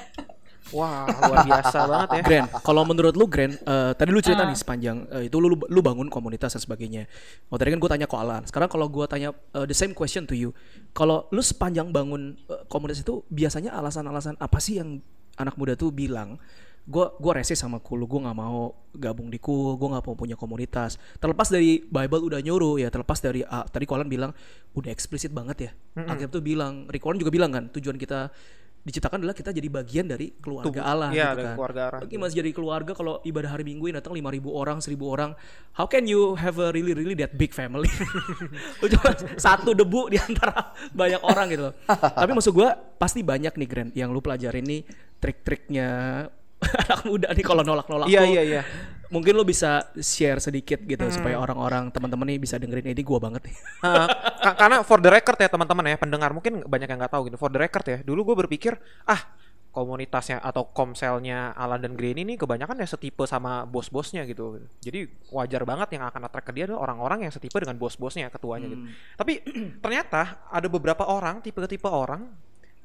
Wah, luar biasa banget ya. Grand, kalau menurut lu Grand, eh, tadi lu cerita Ah. nih sepanjang eh, itu lu lu bangun komunitas dan sebagainya. Oh tadi kan gue tanya ke Alan. Sekarang kalau gue tanya eh, the same question to you, kalau lu sepanjang bangun eh, komunitas itu biasanya alasan-alasan apa sih yang anak muda tuh bilang? Gue gua rese sama kul, gue nggak mau gabung di kul, gue nggak mau punya komunitas. Terlepas dari Bible udah nyuruh ya, terlepas dari ah, tadi Kolan bilang udah eksplisit banget ya. Alkitab tuh bilang, Rick Warren juga bilang kan tujuan kita diciptakan adalah kita jadi bagian dari keluarga Tubuh. Allah Iya, gitu kan. keluarga Allah. Masih jadi keluarga kalau ibadah hari Minggu yang datang 5000 orang, 1000 orang. How can you have a really really that big family? Cuma satu debu di antara banyak orang gitu. loh. Tapi maksud gua pasti banyak nih Grand yang lu pelajarin nih trik-triknya anak muda nih kalau nolak-nolak Iya, iya, iya. Mungkin lu bisa share sedikit gitu Hmm. supaya orang-orang teman-teman nih bisa dengerin ini gua banget nih. Ka- karena for the record ya teman-teman ya pendengar mungkin banyak yang nggak tahu gitu for the record ya dulu gue berpikir ah komunitasnya atau komselnya Alan dan Granny ini kebanyakan ya setipe sama bos-bosnya gitu jadi wajar banget yang akan attract ke dia adalah orang-orang yang setipe dengan bos-bosnya ketuanya gitu tapi ternyata ada beberapa orang tipe-tipe orang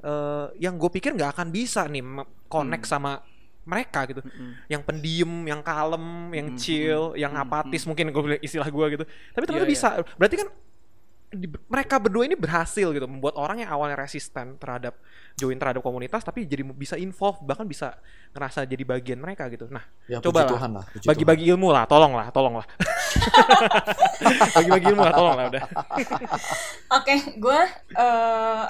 eh, yang gue pikir nggak akan bisa nih connect sama mereka gitu. Yang pendiam yang kalem yang chill yang apatis mungkin gue istilah gue gitu. Tapi ternyata Iya, bisa. Berarti kan di- mereka berdua ini berhasil gitu membuat orang yang awalnya resisten terhadap join terhadap komunitas tapi jadi bisa involve bahkan bisa ngerasa jadi bagian mereka gitu. Nah Ya, coba lah Tuhan lah, puji bagi-bagi ilmu lah tolong lah tolong lah bagi-bagi ilmu lah tolong lah udah. Oke, gue eh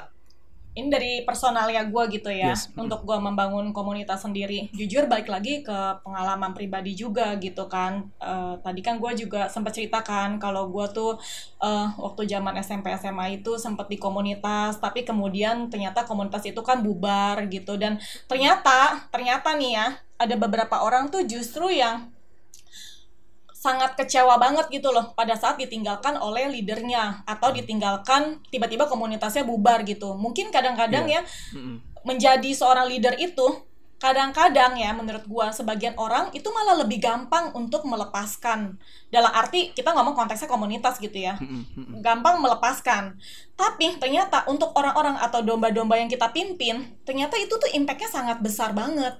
ini dari personalnya gue gitu ya, Yes. untuk gue membangun komunitas sendiri. Jujur balik lagi ke pengalaman pribadi juga gitu kan. Eh, tadi kan gue juga sempat ceritakan kalau gue tuh eh, waktu zaman SMP SMA itu sempat di komunitas, tapi kemudian ternyata komunitas itu kan bubar gitu dan ternyata ternyata nih ya ada beberapa orang tuh justru yang sangat kecewa banget gitu loh pada saat ditinggalkan oleh leadernya atau ditinggalkan tiba-tiba komunitasnya bubar gitu. Mungkin kadang-kadang ya Mm-mm. menjadi seorang leader itu kadang-kadang ya menurut gua sebagian orang itu malah lebih gampang untuk melepaskan. Dalam arti kita ngomong konteksnya komunitas gitu ya. Mm-mm. Gampang melepaskan. Tapi ternyata untuk orang-orang atau domba-domba yang kita pimpin, ternyata itu tuh impactnya sangat besar banget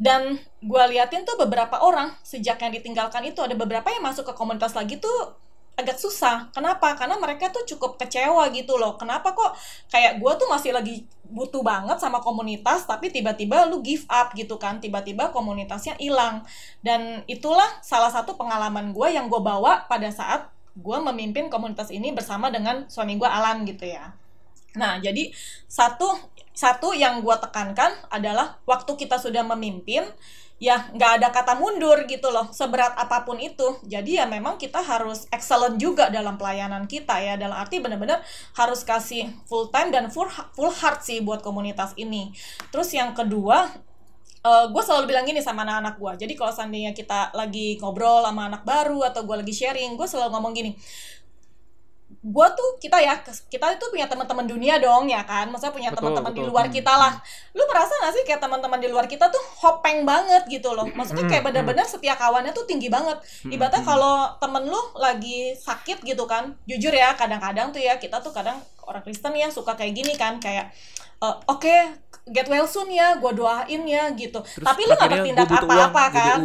dan gue liatin tuh beberapa orang sejak yang ditinggalkan itu ada beberapa yang masuk ke komunitas lagi tuh agak susah. Kenapa? Karena mereka tuh cukup kecewa gitu loh. Kenapa kok kayak gue tuh masih lagi butuh banget sama komunitas, tapi tiba-tiba lu give up gitu kan. Tiba-tiba komunitasnya hilang. Dan itulah salah satu pengalaman gue yang gue bawa pada saat gue memimpin komunitas ini bersama dengan suami gue Alan gitu ya. Nah, jadi satu satu yang gue tekankan adalah waktu kita sudah memimpin, ya nggak ada kata mundur gitu loh, seberat apa pun itu. Jadi ya memang kita harus excellent juga dalam pelayanan kita ya, dalam arti benar-benar harus kasih full time dan full full heart sih buat komunitas ini. Terus yang kedua, gue selalu bilang gini sama anak-anak gue. Jadi kalau seandainya kita lagi ngobrol sama anak baru atau gue lagi sharing, gue selalu ngomong gini, gue tuh kita ya kita itu punya teman-teman dunia dong ya kan? Maksudnya punya teman-teman di luar kita lah. Lu merasa gak sih kayak teman-teman di luar kita tuh hopeng banget gitu loh? Maksudnya kayak benar-benar setia kawannya tuh tinggi banget. Ibaratnya kalau temen lu lagi sakit gitu kan jujur ya kadang-kadang tuh ya kita tuh kadang orang Kristen ya suka kayak gini kan kayak uh, oke okay, get well soon ya gue doain ya gitu. Terus tapi lu nggak akhirnya bertindak apa-apa kan?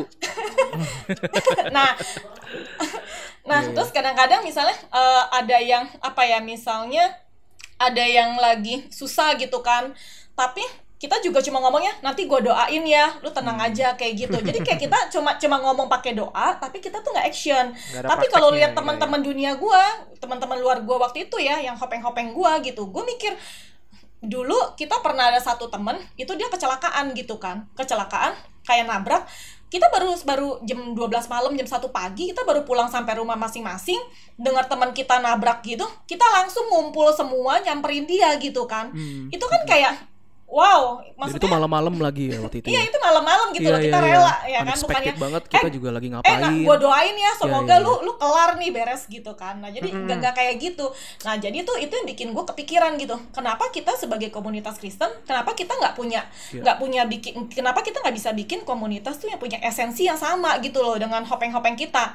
nah nah Iya, iya. terus kadang-kadang misalnya uh, ada yang apa ya misalnya ada yang lagi susah gitu kan tapi kita juga cuma ngomongnya nanti gue doain ya lu tenang Hmm. aja kayak gitu jadi kayak kita cuma cuma ngomong pakai doa tapi kita tuh nggak action ada tapi kalau lihat gitu teman-teman dunia gue teman-teman luar gue waktu itu ya yang hopeng-hopeng gue gitu gue mikir dulu kita pernah ada satu temen itu dia kecelakaan gitu kan kecelakaan kayak nabrak kita baru baru jam 12 malam jam 1 pagi kita baru pulang sampai rumah masing-masing dengar teman kita nabrak gitu kita langsung ngumpul semua nyamperin dia gitu kan Hmm. itu kan kayak wow Dan itu maksudnya malam-malam lagi ya waktu itu. iya ya? itu malam-malam gitu Iya, loh kita iya, iya. rela ya kan bukannya banget kita eh, juga lagi eh nah, ngapain. gue doain ya semoga Iya, iya, lu lu kelar nih beres gitu kan nah jadi nggak kayak gitu nah jadi tuh itu yang bikin gue kepikiran gitu kenapa kita sebagai komunitas Kristen kenapa kita nggak punya Iya. nggak punya bikin kenapa kita nggak bisa bikin komunitas tuh yang punya esensi yang sama gitu loh dengan hopeng-hopeng kita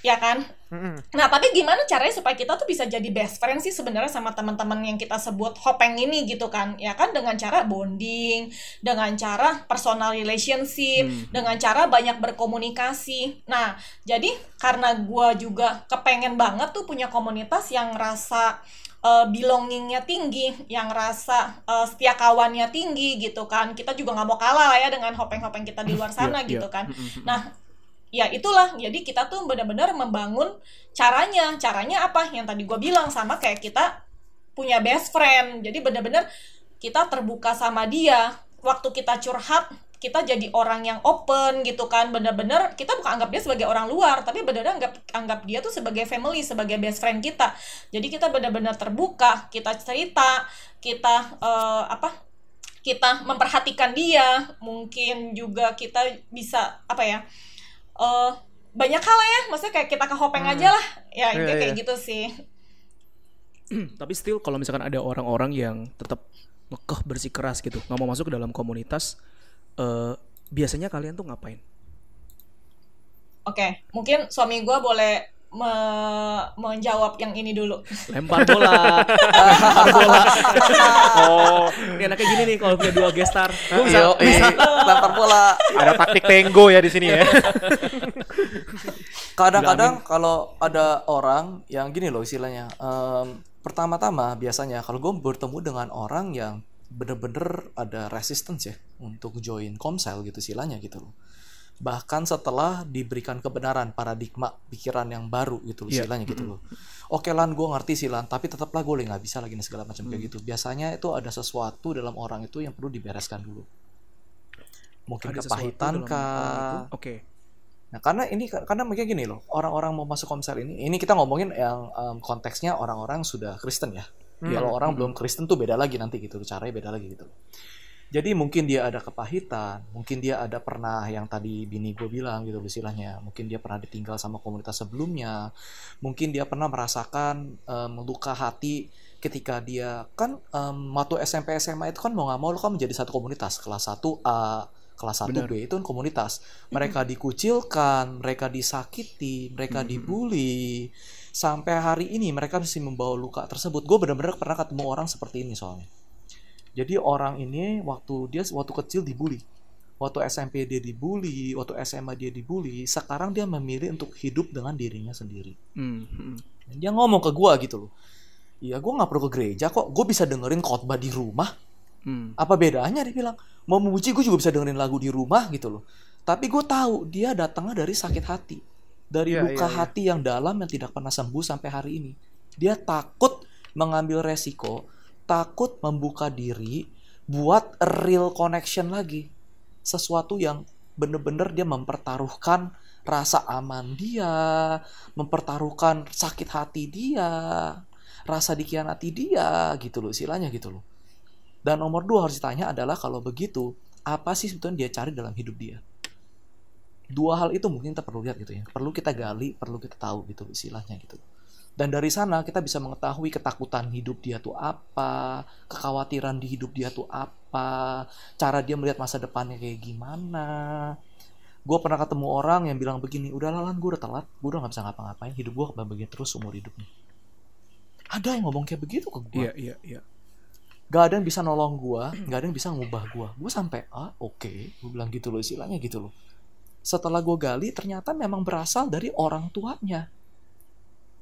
ya kan Mm-mm. Nah, tapi gimana caranya supaya kita tuh bisa jadi best friend sih sebenarnya sama teman-teman yang kita sebut hopeng ini gitu kan? Ya kan dengan cara bonding, dengan cara personal relationship, Hmm. dengan cara banyak berkomunikasi. Nah, jadi karena gua juga kepengen banget tuh punya komunitas yang rasa uh, belongingnya tinggi, yang rasa uh, setia kawannya tinggi gitu kan. Kita juga nggak mau kalah lah ya dengan hopeng-hopeng kita di luar sana Iya, gitu iya. kan. Mm, mm, mm. Nah, ya itulah. Jadi kita tuh benar-benar membangun caranya. Caranya apa? Yang tadi gue bilang sama kayak kita punya best friend. Jadi benar-benar kita terbuka sama dia. Waktu kita curhat kita jadi orang yang open gitu kan. Benar-benar kita bukan anggap dia sebagai orang luar tapi benar-benar anggap anggap dia tuh sebagai family sebagai best friend kita. Jadi kita benar-benar terbuka kita cerita kita eh, apa kita memperhatikan dia. Mungkin juga kita bisa apa ya eh banyak hal ya maksudnya kayak kita ke hopeng Hmm. aja lah ya Iya, kayak iya. gitu sih Tapi still kalau misalkan ada orang-orang yang tetap ngekeh bersikeras gitu, nggak mau masuk ke dalam komunitas, eh biasanya kalian tuh ngapain? oke mungkin suami gue boleh me- menjawab yang ini dulu Lempar bola, lempar bola. Oh, Ini anaknya gini nih kalau punya dua gestar. Gue bisa, Yo, eh, lempar bola. ada taktik tenggo ya di sini ya. Kadang-kadang kalau ada orang yang gini loh istilahnya, em, pertama-tama biasanya kalau gue bertemu dengan orang yang bener-bener ada resistance ya untuk join komsel gitu istilahnya gitu loh. Bahkan setelah diberikan kebenaran paradigma pikiran yang baru gitu loh Iya. istilahnya gitu loh. Oke lan gue ngerti sih lan, tapi tetaplah gue nggak bisa lagi nih segala macam kayak gitu. Biasanya itu ada sesuatu dalam orang itu yang perlu dibereskan dulu. Mungkin Ada kepahitan kah? Oke. Nah, karena ini karena mungkin gini loh, orang-orang mau masuk komsel ini, ini kita ngomongin yang em, konteksnya orang-orang sudah Kristen ya. Hmm. Kalau orang Hmm. belum Kristen tuh beda lagi nanti gitu, caranya beda lagi gitu. Jadi mungkin dia ada kepahitan, mungkin dia ada pernah yang tadi bini gue bilang gitu istilahnya, mungkin dia pernah ditinggal sama komunitas sebelumnya, mungkin dia pernah merasakan em, luka hati ketika dia kan em, waktu SMP SMA itu kan mau nggak mau lo kan menjadi satu komunitas. Kelas 1 A kelas 1 Benar. B itu kan komunitas. Mereka dikucilkan mereka disakiti mereka dibully. Sampai hari ini mereka masih membawa luka tersebut. Gue benar-benar pernah ketemu orang seperti ini soalnya jadi orang ini waktu dia waktu kecil dibully waktu SMP dia dibully waktu SMA dia dibully sekarang dia memilih untuk hidup dengan dirinya sendiri Hmm, hmm. dan dia ngomong ke gua gitu loh Iya, gue nggak perlu ke gereja kok. Gue bisa dengerin khotbah di rumah. Hmm. Apa bedanya? Dia bilang mau memuji gue juga bisa dengerin lagu di rumah gitu loh. Tapi gue tahu dia datangnya dari sakit hati, dari Iya, luka iya, iya. hati yang dalam yang tidak pernah sembuh sampai hari ini. Dia takut mengambil resiko, takut membuka diri buat real connection lagi. Sesuatu yang bener-bener dia mempertaruhkan rasa aman dia, mempertaruhkan sakit hati dia, rasa dikhianati dia gitu loh, istilahnya gitu loh. Dan nomor dua harus ditanya adalah kalau begitu, apa sih sebetulnya dia cari dalam hidup dia? Dua hal itu mungkin kita perlu lihat gitu ya. Perlu kita gali, perlu kita tahu gitu istilahnya gitu. Dan dari sana kita bisa mengetahui ketakutan hidup dia tuh apa, kekhawatiran di hidup dia tuh apa, cara dia melihat masa depannya kayak gimana. Gue pernah ketemu orang yang bilang begini, udah lalan gue udah telat, gue udah gak bisa ngapa-ngapain, hidup gue bakal begini terus umur hidupnya. Ada yang ngomong kayak begitu ke gue Iya, iya, iya. Gak ada yang bisa nolong gua, gak ada yang bisa ngubah gua. Gua sampai ah oke, okay. gue bilang gitu loh istilahnya gitu loh. Setelah gue gali ternyata memang berasal dari orang tuanya.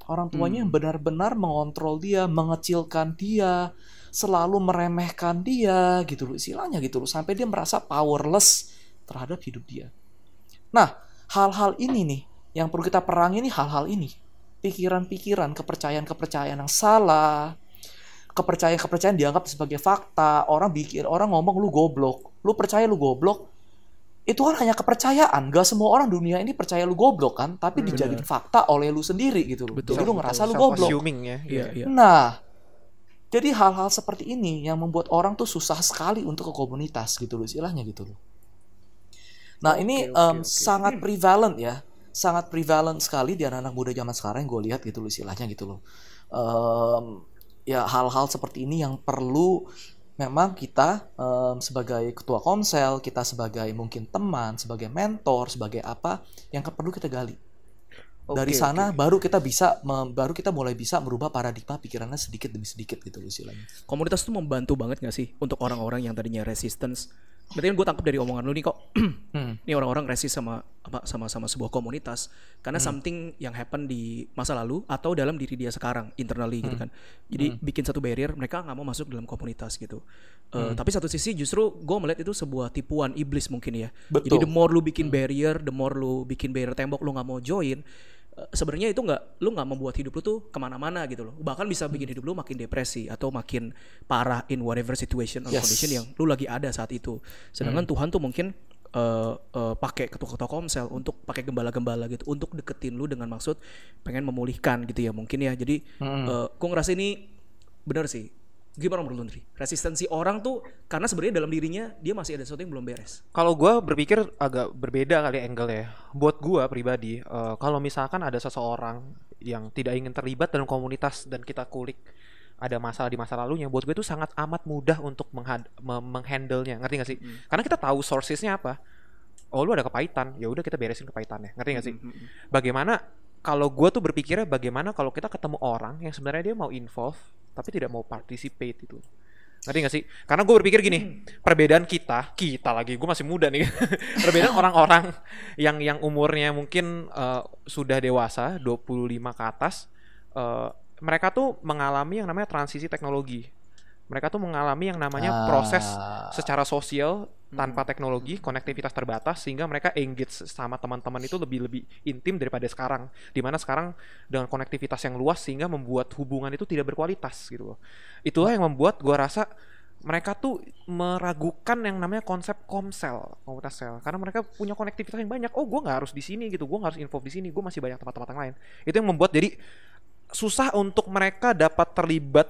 Orang tuanya yang benar-benar mengontrol dia, mengecilkan dia, selalu meremehkan dia gitu loh istilahnya gitu loh sampai dia merasa powerless terhadap hidup dia. Nah, hal-hal ini nih yang perlu kita perangi nih hal-hal ini. Pikiran-pikiran, kepercayaan-kepercayaan yang salah, kepercayaan-kepercayaan dianggap sebagai fakta. Orang bikin orang ngomong lu goblok. Lu percaya lu goblok, itu kan hanya kepercayaan. Gak semua orang dunia ini percaya lu goblok kan, tapi hmm, dijadiin fakta oleh lu sendiri gitu loh. Betul, jadi lu ngerasa betul. lu goblok. ya. Yeah, yeah. Nah, jadi hal-hal seperti ini yang membuat orang tuh susah sekali untuk ke komunitas gitu loh, istilahnya gitu loh. Nah, okay, ini okay, um, okay. sangat prevalent ya. Sangat prevalent sekali di anak-anak muda zaman sekarang yang gue lihat gitu loh istilahnya gitu loh. Um, ya hal-hal seperti ini yang perlu memang kita um, sebagai ketua komsel, kita sebagai mungkin teman, sebagai mentor, sebagai apa yang perlu kita gali. Okay, Dari sana okay. baru kita bisa baru kita mulai bisa merubah paradigma pikirannya sedikit demi sedikit gitu loh istilahnya. Komunitas itu membantu banget gak sih untuk orang-orang yang tadinya resistance berarti kan gue tangkap dari omongan lu nih kok hmm. ini orang-orang resist sama apa sama sama sebuah komunitas karena hmm. something yang happen di masa lalu atau dalam diri dia sekarang internally gitu hmm. gitu kan jadi hmm. bikin satu barrier mereka nggak mau masuk dalam komunitas gitu uh, tapi satu sisi justru gue melihat itu sebuah tipuan iblis mungkin ya Betul. jadi the more lu bikin hmm. barrier the more lu bikin barrier tembok lu nggak mau join sebenarnya itu nggak lu nggak membuat hidup lu tuh ke mana-mana gitu loh bahkan bisa bikin hidup lu makin depresi atau makin parah in whatever situation or yes. condition yang lu lagi ada saat itu sedangkan hmm. Tuhan tuh mungkin uh, uh, pakai ketua-ketua komsel untuk pakai gembala-gembala gitu untuk deketin lu dengan maksud pengen memulihkan gitu ya mungkin ya jadi hmm. uh, gue ngerasa ini benar sih gimana menurut Lundri? Resistensi orang tuh karena sebenarnya dalam dirinya dia masih ada sesuatu yang belum beres. Kalau gue berpikir agak berbeda kali angle ya. Buat gue pribadi, uh, kalau misalkan ada seseorang yang tidak ingin terlibat dalam komunitas dan kita kulik ada masalah di masa lalunya, buat gue itu sangat amat mudah untuk menghandle-nya, ngerti gak sih? Hmm. Karena kita tahu sourcesnya apa. Oh lu ada kepahitan, ya udah kita beresin kepahitannya, ngerti gak sih? Hmm. hmm, hmm. Bagaimana kalau gue tuh berpikirnya bagaimana kalau kita ketemu orang yang sebenarnya dia mau involve tapi tidak mau participate itu ngerti gak sih? Karena gue berpikir gini, hmm. perbedaan kita, kita lagi, gue masih muda nih, perbedaan orang-orang yang yang umurnya mungkin uh, sudah dewasa, 25 ke atas, uh, mereka tuh mengalami yang namanya transisi teknologi mereka tuh mengalami yang namanya ah. proses secara sosial tanpa hmm. teknologi, konektivitas terbatas sehingga mereka engage sama teman-teman itu lebih lebih intim daripada sekarang. Di mana sekarang dengan konektivitas yang luas sehingga membuat hubungan itu tidak berkualitas gitu loh. Itulah yang membuat gua rasa mereka tuh meragukan yang namanya konsep komsel komunitas sel karena mereka punya konektivitas yang banyak oh gue nggak harus di sini gitu gue nggak harus info di sini gue masih banyak tempat-tempat yang lain itu yang membuat jadi susah untuk mereka dapat terlibat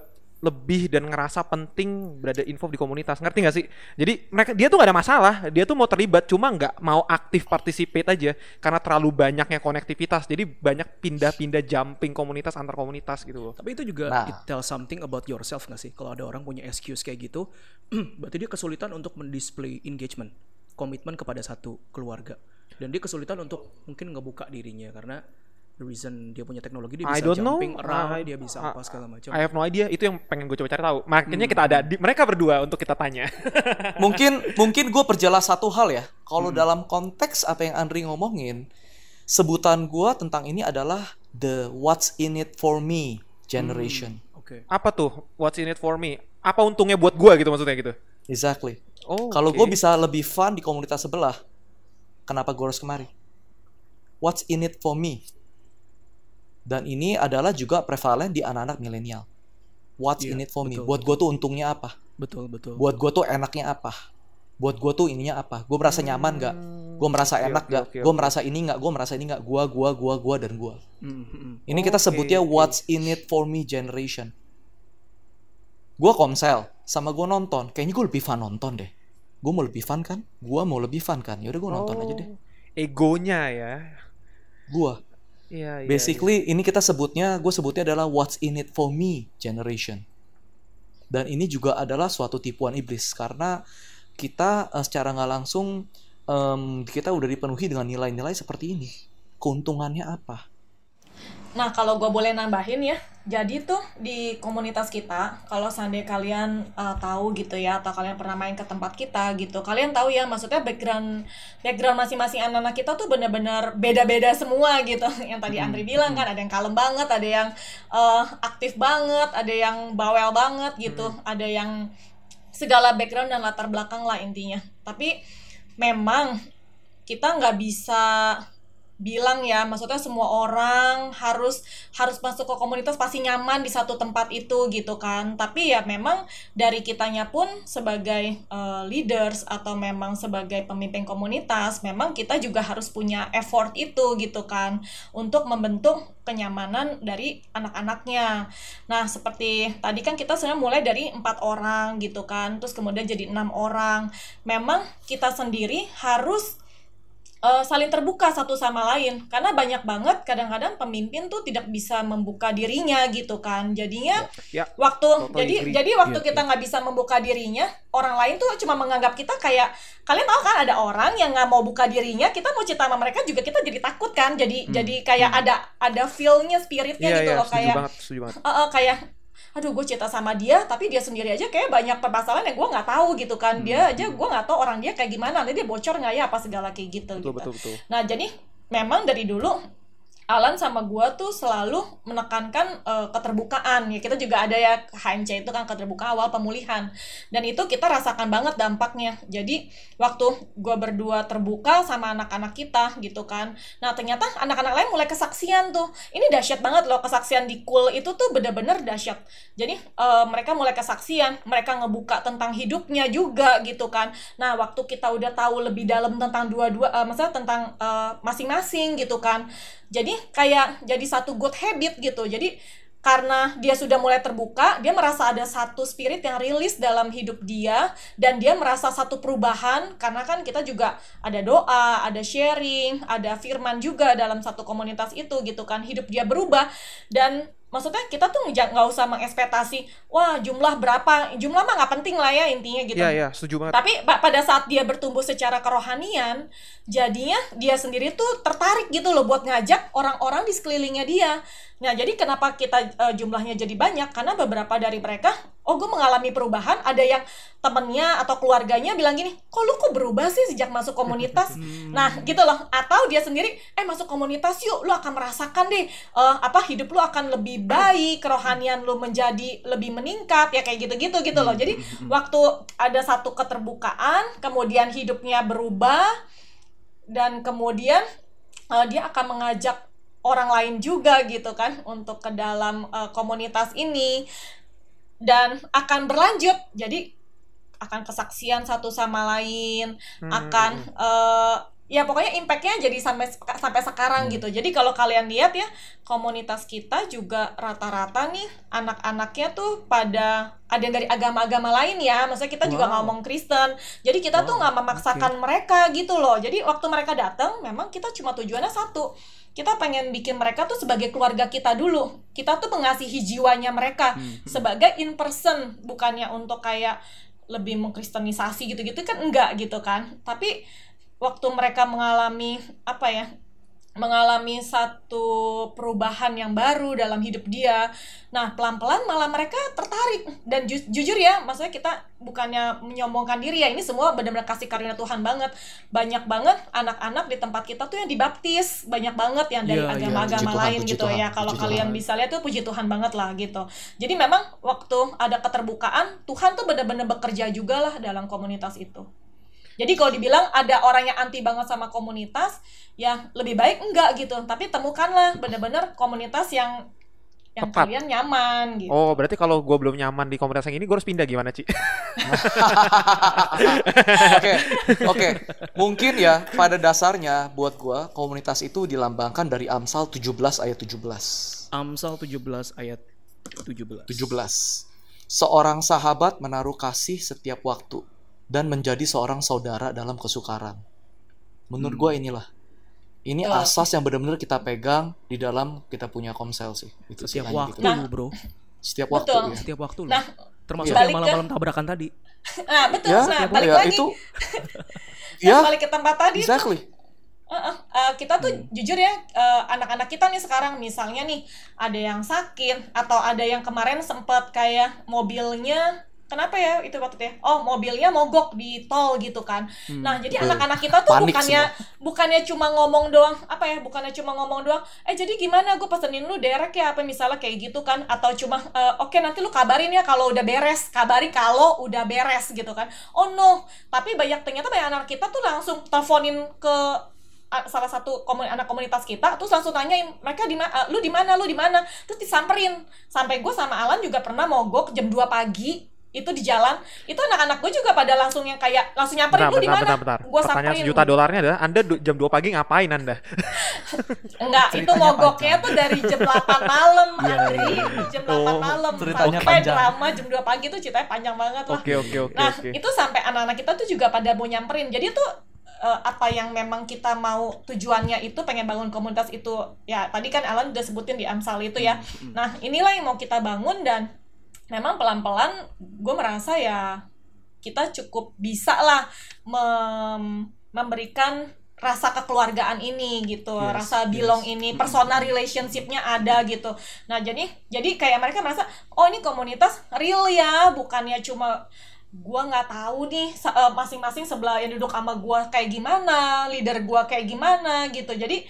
lebih dan ngerasa penting berada info di komunitas. Ngerti gak sih? Jadi mereka dia tuh gak ada masalah. Dia tuh mau terlibat cuma nggak mau aktif participate aja karena terlalu banyaknya konektivitas. Jadi banyak pindah-pindah jumping komunitas antar komunitas gitu loh. Tapi itu juga nah. it tell something about yourself gak sih? Kalau ada orang punya excuse kayak gitu berarti dia kesulitan untuk mendisplay engagement komitmen kepada satu keluarga. Dan dia kesulitan untuk mungkin ngebuka dirinya karena the reason dia punya teknologi dia bisa I don't jumping know. around, uh, dia bisa apa segala macam. I have no idea. Itu yang pengen gue coba cari tahu. Makanya hmm. kita ada di, mereka berdua untuk kita tanya. mungkin mungkin gue perjelas satu hal ya. Kalau hmm. dalam konteks apa yang Andri ngomongin, sebutan gue tentang ini adalah the what's in it for me generation. Hmm. Oke. Okay. Apa tuh what's in it for me? Apa untungnya buat gue gitu maksudnya gitu? Exactly. Oh. Kalau okay. gue bisa lebih fun di komunitas sebelah, kenapa gue harus kemari? What's in it for me? Dan ini adalah juga prevalen di anak-anak milenial. What's yeah, in it for betul, me? Buat gue tuh untungnya apa? Betul betul. Buat gue tuh enaknya apa? Buat gue tuh ininya apa? Gue merasa hmm, nyaman gak? Gue merasa okay, enak okay, gak? Okay, gue okay. merasa ini gak? Gue merasa ini gak? Gue, gue, gue, gue, dan gue. Mm -hmm. Ini kita sebutnya okay. what's in it for me generation. Gue komsel, sama gue nonton. Kayaknya gue lebih fun nonton deh. Gue mau lebih fun kan? Gue mau lebih fun kan? Yaudah gue nonton oh, aja deh. Egonya ya. Gue Iya, iya, Basically iya. ini kita sebutnya, gue sebutnya adalah what's in it for me generation. Dan ini juga adalah suatu tipuan iblis karena kita uh, secara nggak langsung um, kita udah dipenuhi dengan nilai-nilai seperti ini. Keuntungannya apa? Nah, kalau gue boleh nambahin ya, jadi tuh di komunitas kita, kalau seandainya kalian uh, tahu gitu ya, atau kalian pernah main ke tempat kita gitu, kalian tahu ya, maksudnya background background masing-masing anak-anak kita tuh bener-bener beda-beda semua gitu. Yang tadi Andri bilang kan, ada yang kalem banget, ada yang uh, aktif banget, ada yang bawel banget gitu, ada yang segala background dan latar belakang lah intinya. Tapi memang kita nggak bisa bilang ya maksudnya semua orang harus harus masuk ke komunitas pasti nyaman di satu tempat itu gitu kan. Tapi ya memang dari kitanya pun sebagai uh, leaders atau memang sebagai pemimpin komunitas memang kita juga harus punya effort itu gitu kan untuk membentuk kenyamanan dari anak-anaknya. Nah seperti tadi kan kita sebenarnya mulai dari empat orang gitu kan terus kemudian jadi enam orang. Memang kita sendiri harus uh, saling terbuka satu sama lain. Karena banyak banget kadang-kadang pemimpin tuh tidak bisa membuka dirinya gitu kan. Jadinya Ya, waktu totally jadi agree. jadi waktu Iya, kita nggak bisa membuka dirinya orang lain tuh cuma menganggap kita kayak kalian tahu kan ada orang yang nggak mau buka dirinya kita mau cerita sama mereka juga kita jadi takut kan. Jadi jadi kayak ada ada feelnya spiritnya Iya, gitu iya, loh kayak banget, banget. Eh, eh, kayak aduh gue cerita sama dia tapi dia sendiri aja kayak banyak permasalahan yang gue nggak tahu gitu kan. Dia aja gue nggak tahu orang dia kayak gimana nanti dia bocor nggak ya apa segala kayak gitu Betul, gitu. betul, betul. nah jadi memang dari dulu Alan sama gua tuh selalu menekankan eh, keterbukaan. Ya kita juga ada ya HMC itu kan keterbukaan awal pemulihan. Dan itu kita rasakan banget dampaknya. Jadi waktu gua berdua terbuka sama anak-anak kita gitu kan. Nah ternyata anak-anak lain mulai kesaksian tuh. Ini dahsyat banget loh kesaksian di cool itu tuh bener-bener dahsyat. Jadi eh, mereka mulai kesaksian mereka ngebuka tentang hidupnya juga gitu kan. Nah waktu kita udah tahu lebih dalam tentang dua-dua eh, maksudnya tentang masing-masing gitu kan jadi kayak jadi satu good habit gitu jadi karena dia sudah mulai terbuka, dia merasa ada satu spirit yang rilis dalam hidup dia dan dia merasa satu perubahan karena kan kita juga ada doa, ada sharing, ada firman juga dalam satu komunitas itu gitu kan. Hidup dia berubah dan maksudnya kita tuh nggak usah mengekspektasi wah jumlah berapa jumlah mah nggak penting lah ya intinya gitu Iya, iya, setuju banget. tapi pa- pada saat dia bertumbuh secara kerohanian, jadinya dia sendiri tuh tertarik gitu loh buat ngajak orang-orang di sekelilingnya dia. Nah, jadi kenapa kita eh, jumlahnya jadi banyak? Karena beberapa dari mereka, oh gue mengalami perubahan, ada yang temennya atau keluarganya bilang gini, kok lu kok berubah sih sejak masuk komunitas? nah, gitu loh. Atau dia sendiri, eh masuk komunitas yuk, lu akan merasakan deh, eh, apa hidup lu akan lebih baik, kerohanian lu menjadi lebih meningkat, ya kayak gitu-gitu gitu loh. Jadi waktu ada satu keterbukaan, kemudian hidupnya berubah, dan kemudian eh, dia akan mengajak orang lain juga gitu kan untuk ke dalam eh, komunitas ini. Dan akan berlanjut. Jadi akan kesaksian satu sama lain Hmm. akan eh, ya pokoknya impactnya jadi sampai sampai sekarang gitu. Jadi kalau kalian lihat ya komunitas kita juga rata-rata nih anak-anaknya tuh pada ada yang dari agama-agama lain ya. Maksudnya kita juga Wow. ngomong Kristen. Jadi kita tuh nggak memaksakan mereka gitu loh. Jadi waktu mereka datang memang kita cuma tujuannya satu kita pengen bikin mereka tuh sebagai keluarga kita dulu. Kita tuh mengasihi jiwanya mereka sebagai in person bukannya untuk kayak lebih mengkristenisasi gitu-gitu kan enggak gitu kan. Tapi waktu mereka mengalami apa ya mengalami satu perubahan yang baru dalam hidup dia. Nah, pelan-pelan malah mereka tertarik dan ju- jujur ya, maksudnya kita bukannya menyombongkan diri ya, ini semua benar-benar kasih karunia Tuhan banget. Banyak banget anak-anak di tempat kita tuh yang dibaptis, banyak banget yang dari agama-agama puji Tuhan, lain gitu Tuhan, ya. Kalau kalian Tuhan. bisa lihat tuh puji Tuhan banget lah gitu. Jadi memang waktu ada keterbukaan, Tuhan tuh benar-benar bekerja juga lah dalam komunitas itu. Jadi kalau dibilang ada orang yang anti banget sama komunitas, ya lebih baik enggak gitu. Tapi temukanlah benar-benar komunitas yang yang Tepat. kalian nyaman gitu. Oh, berarti kalau gue belum nyaman di komunitas yang ini, gue harus pindah gimana, Ci? Oke, oke. Mungkin ya pada dasarnya buat gua komunitas itu dilambangkan dari Amsal 17 ayat 17. Amsal 17 ayat 17. 17. Seorang sahabat menaruh kasih setiap waktu dan menjadi seorang saudara dalam kesukaran. Menurut gua inilah. Ini Betul. asas yang benar-benar kita pegang di dalam kita punya komsel sih. Itu sih Setiap hanya waktu gitu. lu, Bro. Setiap waktu Betul. ya. Setiap waktu. Nah, Termasuk balik yang ke- malam-malam tabrakan tadi. Nah, betul. Ya, nah, balik ya, lagi. itu Nah, ya, balik ke tempat tadi exactly. Uh, uh, uh, kita tuh hmm. jujur ya uh, anak-anak kita nih sekarang misalnya nih ada yang sakit atau ada yang kemarin sempet kayak mobilnya kenapa ya itu waktu oh mobilnya mogok di tol gitu kan. Hmm. nah jadi anak-anak kita tuh Panik bukannya semua. bukannya cuma ngomong doang apa ya bukannya cuma ngomong doang eh jadi gimana? Gue pesenin lu derek ya apa misalnya kayak gitu kan. Atau cuma uh, oke okay, nanti lu kabarin ya kalau udah beres kabari kalau udah beres gitu kan. Oh no. Tapi banyak ternyata banyak anak kita tuh langsung teleponin ke salah satu komun anak komunitas kita terus langsung tanyain mereka di mana lu di mana? Lu di mana? Terus disamperin. Sampai gue sama Alan juga pernah mogok jam 2 pagi itu di jalan. Itu anak-anak gue juga pada langsung yang kayak langsung nyamperin lu di mana gue samperin. sejuta dolarnya adalah anda jam 2 pagi ngapain anda? Enggak itu mogoknya tuh dari jam 8 malam iya, Andri iya, iya. jam 8 oh, malam. sampai panjang. drama jam 2 pagi tuh ceritanya panjang banget lah. Oke oke oke nah itu sampai anak-anak kita tuh juga pada mau nyamperin. Jadi tuh uh, apa yang memang kita mau tujuannya itu pengen bangun komunitas itu ya tadi kan Alan udah sebutin di Amsal itu ya. Hmm, hmm. Nah inilah yang mau kita bangun dan memang pelan-pelan gue merasa ya kita cukup bisa lah mem memberikan rasa kekeluargaan ini gitu, yes, rasa belong yes. ini, personal relationshipnya ada gitu. Nah jadi jadi kayak mereka merasa oh ini komunitas real ya, bukannya cuma gua nggak tahu nih eh, masing-masing sebelah yang duduk sama gua kayak gimana, leader gua kayak gimana gitu. Jadi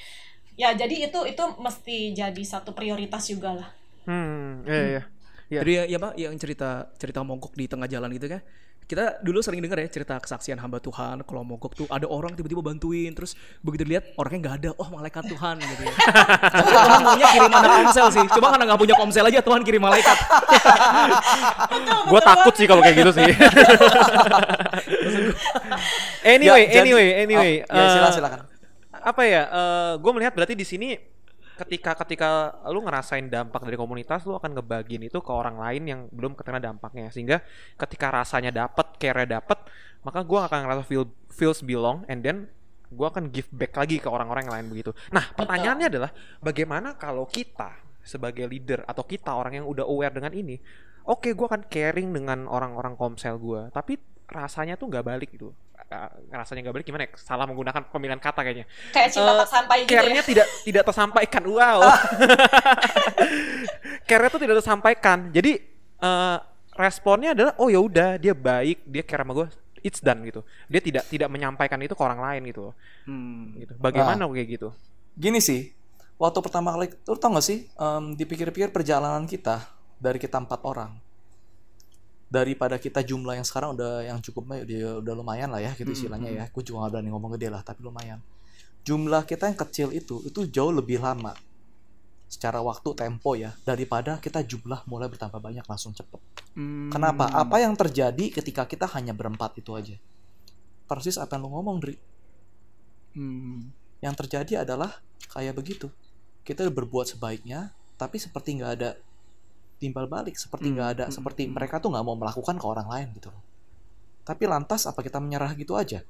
ya jadi itu itu mesti jadi satu prioritas juga lah. Hmm, iya, iya. Ya. Jadi ya, ya pak yang cerita cerita mogok di tengah jalan gitu kan. Kita dulu sering dengar ya cerita kesaksian hamba Tuhan kalau mogok tuh ada orang tiba-tiba bantuin terus begitu lihat orangnya nggak ada, oh malaikat Tuhan gitu ya. Tuhan maunya kirim anak komsel sih. Cuma karena nggak punya komsel aja Tuhan kirim malaikat. Gue takut sih kalau kayak gitu sih. anyway, ya, anyway, anyway. Oh, ya, silakan, silakan. apa ya? Uh, eh, gue melihat berarti di sini ketika ketika lu ngerasain dampak dari komunitas lu akan ngebagiin itu ke orang lain yang belum kena dampaknya. Sehingga ketika rasanya dapet care dapet maka gue akan ngerasa feel feels belong and then gue akan give back lagi ke orang-orang yang lain begitu. Nah pertanyaannya adalah bagaimana kalau kita sebagai leader atau kita orang yang udah aware dengan ini oke okay, gue akan caring dengan orang-orang komsel gue tapi rasanya tuh nggak balik gitu rasanya nggak balik gimana ya? salah menggunakan pemilihan kata kayaknya. Kayak cinta uh, tak sampai gitu ya. tidak tidak tersampaikan wow. Oh. care tuh tidak tersampaikan. Jadi uh, responnya adalah oh ya udah dia baik dia care sama gue it's done gitu. Dia tidak tidak menyampaikan itu ke orang lain gitu hmm. gitu. Bagaimana ah. kayak gitu? Gini sih waktu pertama kali lu tau gak sih um, dipikir-pikir perjalanan kita dari kita empat orang daripada kita jumlah yang sekarang udah yang cukup udah, udah lumayan lah ya gitu hmm, istilahnya hmm. ya. Gue juga gak berani ngomong gede lah, tapi lumayan. Jumlah kita yang kecil itu itu jauh lebih lama secara waktu tempo ya daripada kita jumlah mulai bertambah banyak langsung cepet. Hmm. Kenapa? Apa yang terjadi ketika kita hanya berempat itu aja? Persis apa yang lo ngomong, Dri. Hmm. Yang terjadi adalah kayak begitu. Kita berbuat sebaiknya, tapi seperti nggak ada timbal balik seperti nggak hmm. ada hmm. seperti hmm. mereka tuh nggak mau melakukan ke orang lain gitu tapi lantas apa kita menyerah gitu aja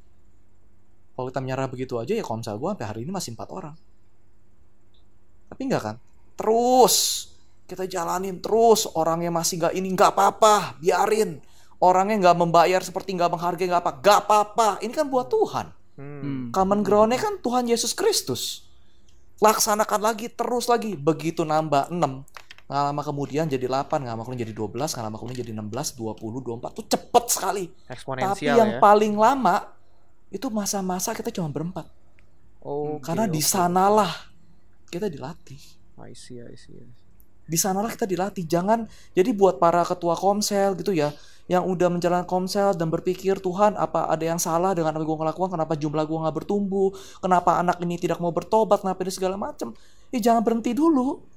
kalau kita menyerah begitu aja ya kalau misalnya gue sampai hari ini masih empat orang tapi nggak kan terus kita jalanin terus orangnya masih nggak ini nggak apa-apa biarin orangnya nggak membayar seperti nggak menghargai nggak apa nggak apa-apa ini kan buat Tuhan hmm. common groundnya kan Tuhan Yesus Kristus laksanakan lagi terus lagi begitu nambah 6 nggak lama kemudian jadi 8, nggak lama kemudian jadi 12, nggak lama kemudian jadi 16, 20, 24 tuh cepet sekali. Tapi yang ya? paling lama itu masa-masa kita cuma berempat. Oh, karena okay, di sanalah okay. kita dilatih. I see, I see. Di sanalah kita dilatih. Jangan jadi buat para ketua komsel gitu ya, yang udah menjalankan komsel dan berpikir Tuhan apa ada yang salah dengan apa gue ngelakukan, kenapa jumlah gue nggak bertumbuh, kenapa anak ini tidak mau bertobat, kenapa ini segala macam. Ya jangan berhenti dulu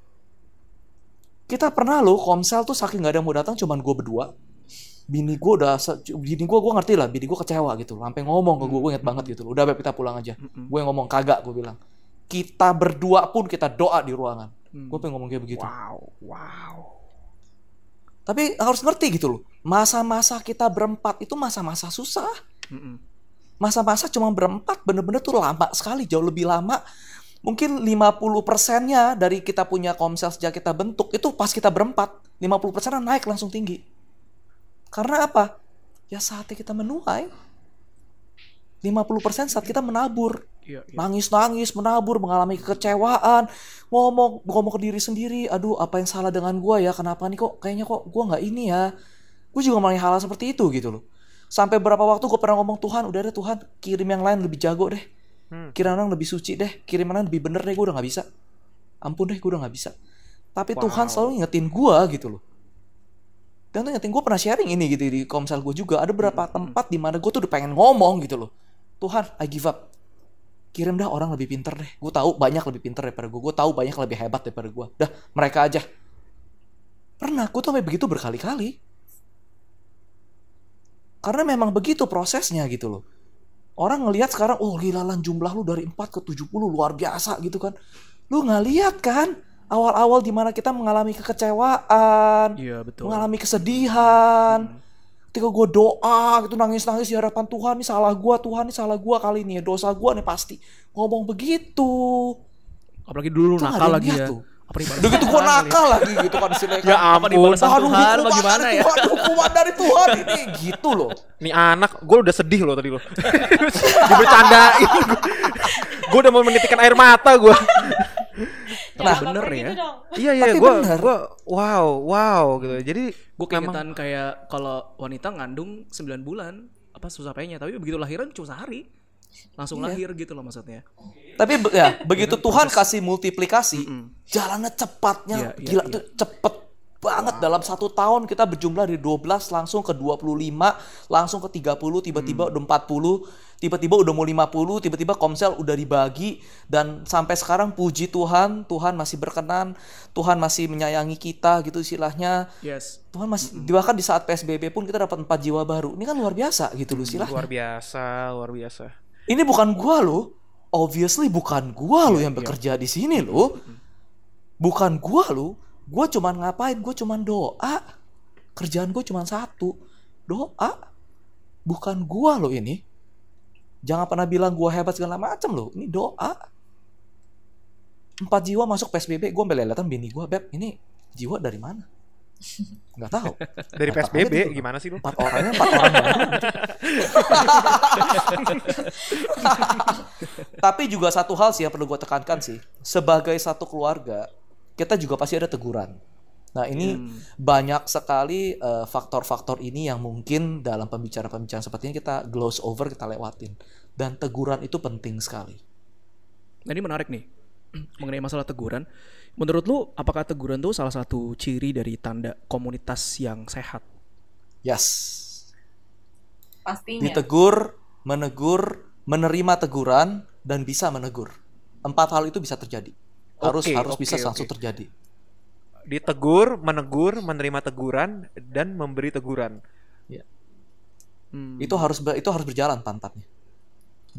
kita pernah loh komsel tuh saking gak ada yang mau datang cuman gue berdua. Bini gue udah bini gue gue ngerti lah bini gue kecewa gitu sampai ngomong ke gue gue inget banget gitu loh. Udah beb kita pulang aja. Gue ngomong kagak gue bilang. Kita berdua pun kita doa di ruangan. Mm. gue pengen ngomong kayak begitu. Wow wow. Tapi harus ngerti gitu loh masa-masa kita berempat itu masa-masa susah. Masa-masa cuma berempat bener-bener tuh lama sekali jauh lebih lama mungkin 50 persennya dari kita punya komsel sejak kita bentuk itu pas kita berempat 50 persennya naik langsung tinggi. Karena apa? Ya saatnya kita menuai. 50 persen saat kita menabur. Iya, iya. nangis-nangis, menabur, mengalami kekecewaan, ngomong ngomong ke diri sendiri, aduh apa yang salah dengan gua ya, kenapa nih kok? Kayaknya kok gua nggak ini ya, gue juga mengalami hal seperti itu gitu loh. Sampai berapa waktu gue pernah ngomong Tuhan, udah deh Tuhan kirim yang lain lebih jago deh, Hmm. kirim yang lebih suci deh, kirim yang lain lebih bener deh, gue udah nggak bisa, ampun deh gue udah nggak bisa. Tapi Tuhan Wow. selalu ngingetin gua gitu loh. Dan tuh ngingetin gue pernah sharing ini gitu di komsel gue juga, ada beberapa tempat di mana gue tuh udah pengen ngomong gitu loh. Tuhan, I give up kirim dah orang lebih pinter deh. Gue tahu banyak lebih pinter daripada gue. Gue tahu banyak lebih hebat daripada gue. Dah mereka aja. Pernah, gue tuh sampai begitu berkali-kali. Karena memang begitu prosesnya gitu loh. Orang ngelihat sekarang, oh gila lan jumlah lu dari 4 ke 70 luar biasa gitu kan. Lu nggak lihat kan awal-awal di mana kita mengalami kekecewaan, Iya, betul. mengalami kesedihan. Ketika gue doa gitu nangis-nangis di hadapan Tuhan, ini salah gue, Tuhan ini salah gue kali ini ya, dosa gue nih pasti. Ngomong begitu. Apalagi dulu Itu nakal lagi ya. tuh. Apa dibalas Udah gitu gue Tuhan nakal lagi gitu kan istilahnya. Ya Apa ampun. dibalasan Aduh, Tuhan apa hukuman gimana ya? Tuhan, hukuman dari Tuhan ini gitu loh. Nih anak, gue udah sedih loh tadi loh. Dibercandain. gue udah mau menitikan air mata gue. Nah, Jangan bener ya. gitu iya iya, Tapi gue bener. gue wow wow gitu. Jadi Gue memang- keingetan kayak kalau wanita ngandung 9 bulan apa susah payahnya tapi begitu lahiran cuma sehari langsung Iya. lahir gitu loh maksudnya Tapi ya, begitu Tuhan kasih multiplikasi, Mm-mm. jalannya cepatnya Iya, iya, gila iya. tuh cepet banget dalam satu tahun kita berjumlah dari 12 langsung ke 25 langsung ke 30 tiba-tiba Hmm. udah 40 tiba-tiba udah mau 50 tiba-tiba komsel udah dibagi dan sampai sekarang puji Tuhan Tuhan masih berkenan Tuhan masih menyayangi kita gitu istilahnya yes Tuhan masih bahkan di saat PSBB pun kita dapat 4 jiwa baru ini kan luar biasa gitu loh istilahnya luar biasa, luar biasa. Ini bukan gua loh. Obviously bukan gua loh yang iya. bekerja di sini loh. Bukan gua loh. Gua cuman ngapain? Gua cuman doa. Kerjaan gua cuman satu. Doa. Bukan gua loh ini. Jangan pernah bilang gua hebat segala macam loh. Ini doa. Empat jiwa masuk PSBB, gua beleletan bini gua, Beb, ini jiwa dari mana? Nggak tahu. Dari Dapat PSBB gitu. gimana sih lu? Empat orangnya empat orang baru. Tapi juga satu hal sih yang perlu gue tekankan sih, sebagai satu keluarga kita juga pasti ada teguran. Nah ini banyak sekali eh, faktor-faktor ini yang mungkin dalam pembicaraan-pembicaraan seperti ini kita gloss over, kita lewatin. Dan teguran itu penting sekali. nah ini menarik nih mengenai masalah teguran menurut lu apakah teguran tuh salah satu ciri dari tanda komunitas yang sehat Yes. Pastinya. Ditegur, menegur, menerima teguran, dan bisa menegur. Empat hal itu bisa terjadi. Harus Oke, harus oke, bisa oke. langsung terjadi. Ditegur, menegur, menerima teguran dan memberi teguran. Hmm. itu harus ber- itu harus berjalan pantatnya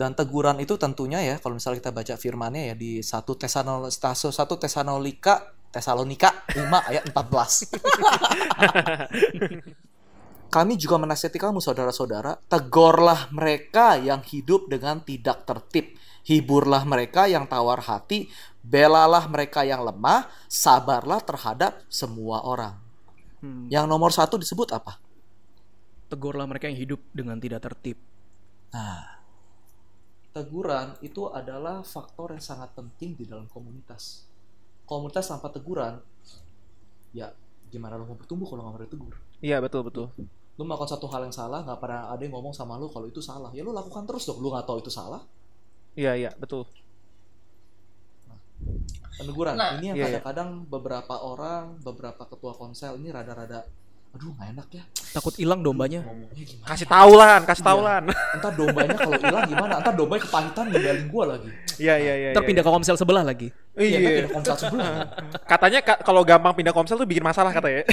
dan teguran itu tentunya ya kalau misalnya kita baca firmannya ya di satu Tesanol 1 Tesalonika Tesalonika 5 ayat 14. Kami juga menasihati kamu saudara-saudara, tegorlah mereka yang hidup dengan tidak tertib. Hiburlah mereka yang tawar hati, belalah mereka yang lemah, sabarlah terhadap semua orang. Hmm. Yang nomor satu disebut apa? Tegurlah mereka yang hidup dengan tidak tertib. Nah, teguran itu adalah faktor yang sangat penting di dalam komunitas. Komunitas tanpa teguran, ya gimana lo mau bertumbuh kalau nggak pernah tegur? Iya betul betul. Lo melakukan satu hal yang salah, nggak pernah ada yang ngomong sama lo kalau itu salah. Ya lo lakukan terus dong. Lo nggak tahu itu salah. Iya iya betul. Peneguran. Nah, ini yang iya, iya. kadang-kadang beberapa orang, beberapa ketua konsel ini rada-rada, aduh nggak enak ya. takut hilang dombanya? Kasih tahu lan, kasih tahu Iya. lan. Entar dombanya kalau hilang gimana? Entar dombanya kepahitan ninggalin gua lagi. Iya iya iya. ntar pindah ke komsel sebelah lagi Iya, kan Iya. pindah konsel sebelah. kan? Katanya ka- kalau gampang pindah komsel tuh bikin masalah katanya.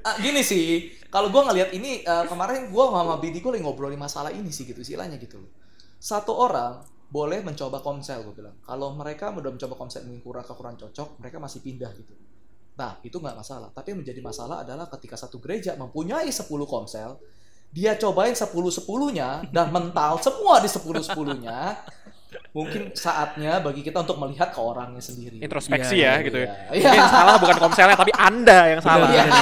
Ah, gini sih, kalau gue ngelihat ini eh, kemarin gue sama bini gue lagi ngobrolin masalah ini sih gitu istilahnya gitu loh. Satu orang boleh mencoba komsel gue bilang. Kalau mereka udah mencoba komsel ini kurang kurang cocok, mereka masih pindah gitu. Nah itu nggak masalah. Tapi yang menjadi masalah adalah ketika satu gereja mempunyai 10 komsel, dia cobain 10 sepuluhnya dan mental semua di 10 sepuluhnya. Mungkin saatnya bagi kita untuk melihat ke orangnya sendiri. Introspeksi Iya, ya iya, gitu ya. iya. Iya. Mungkin yang salah bukan komselnya tapi Anda yang salah. Iya.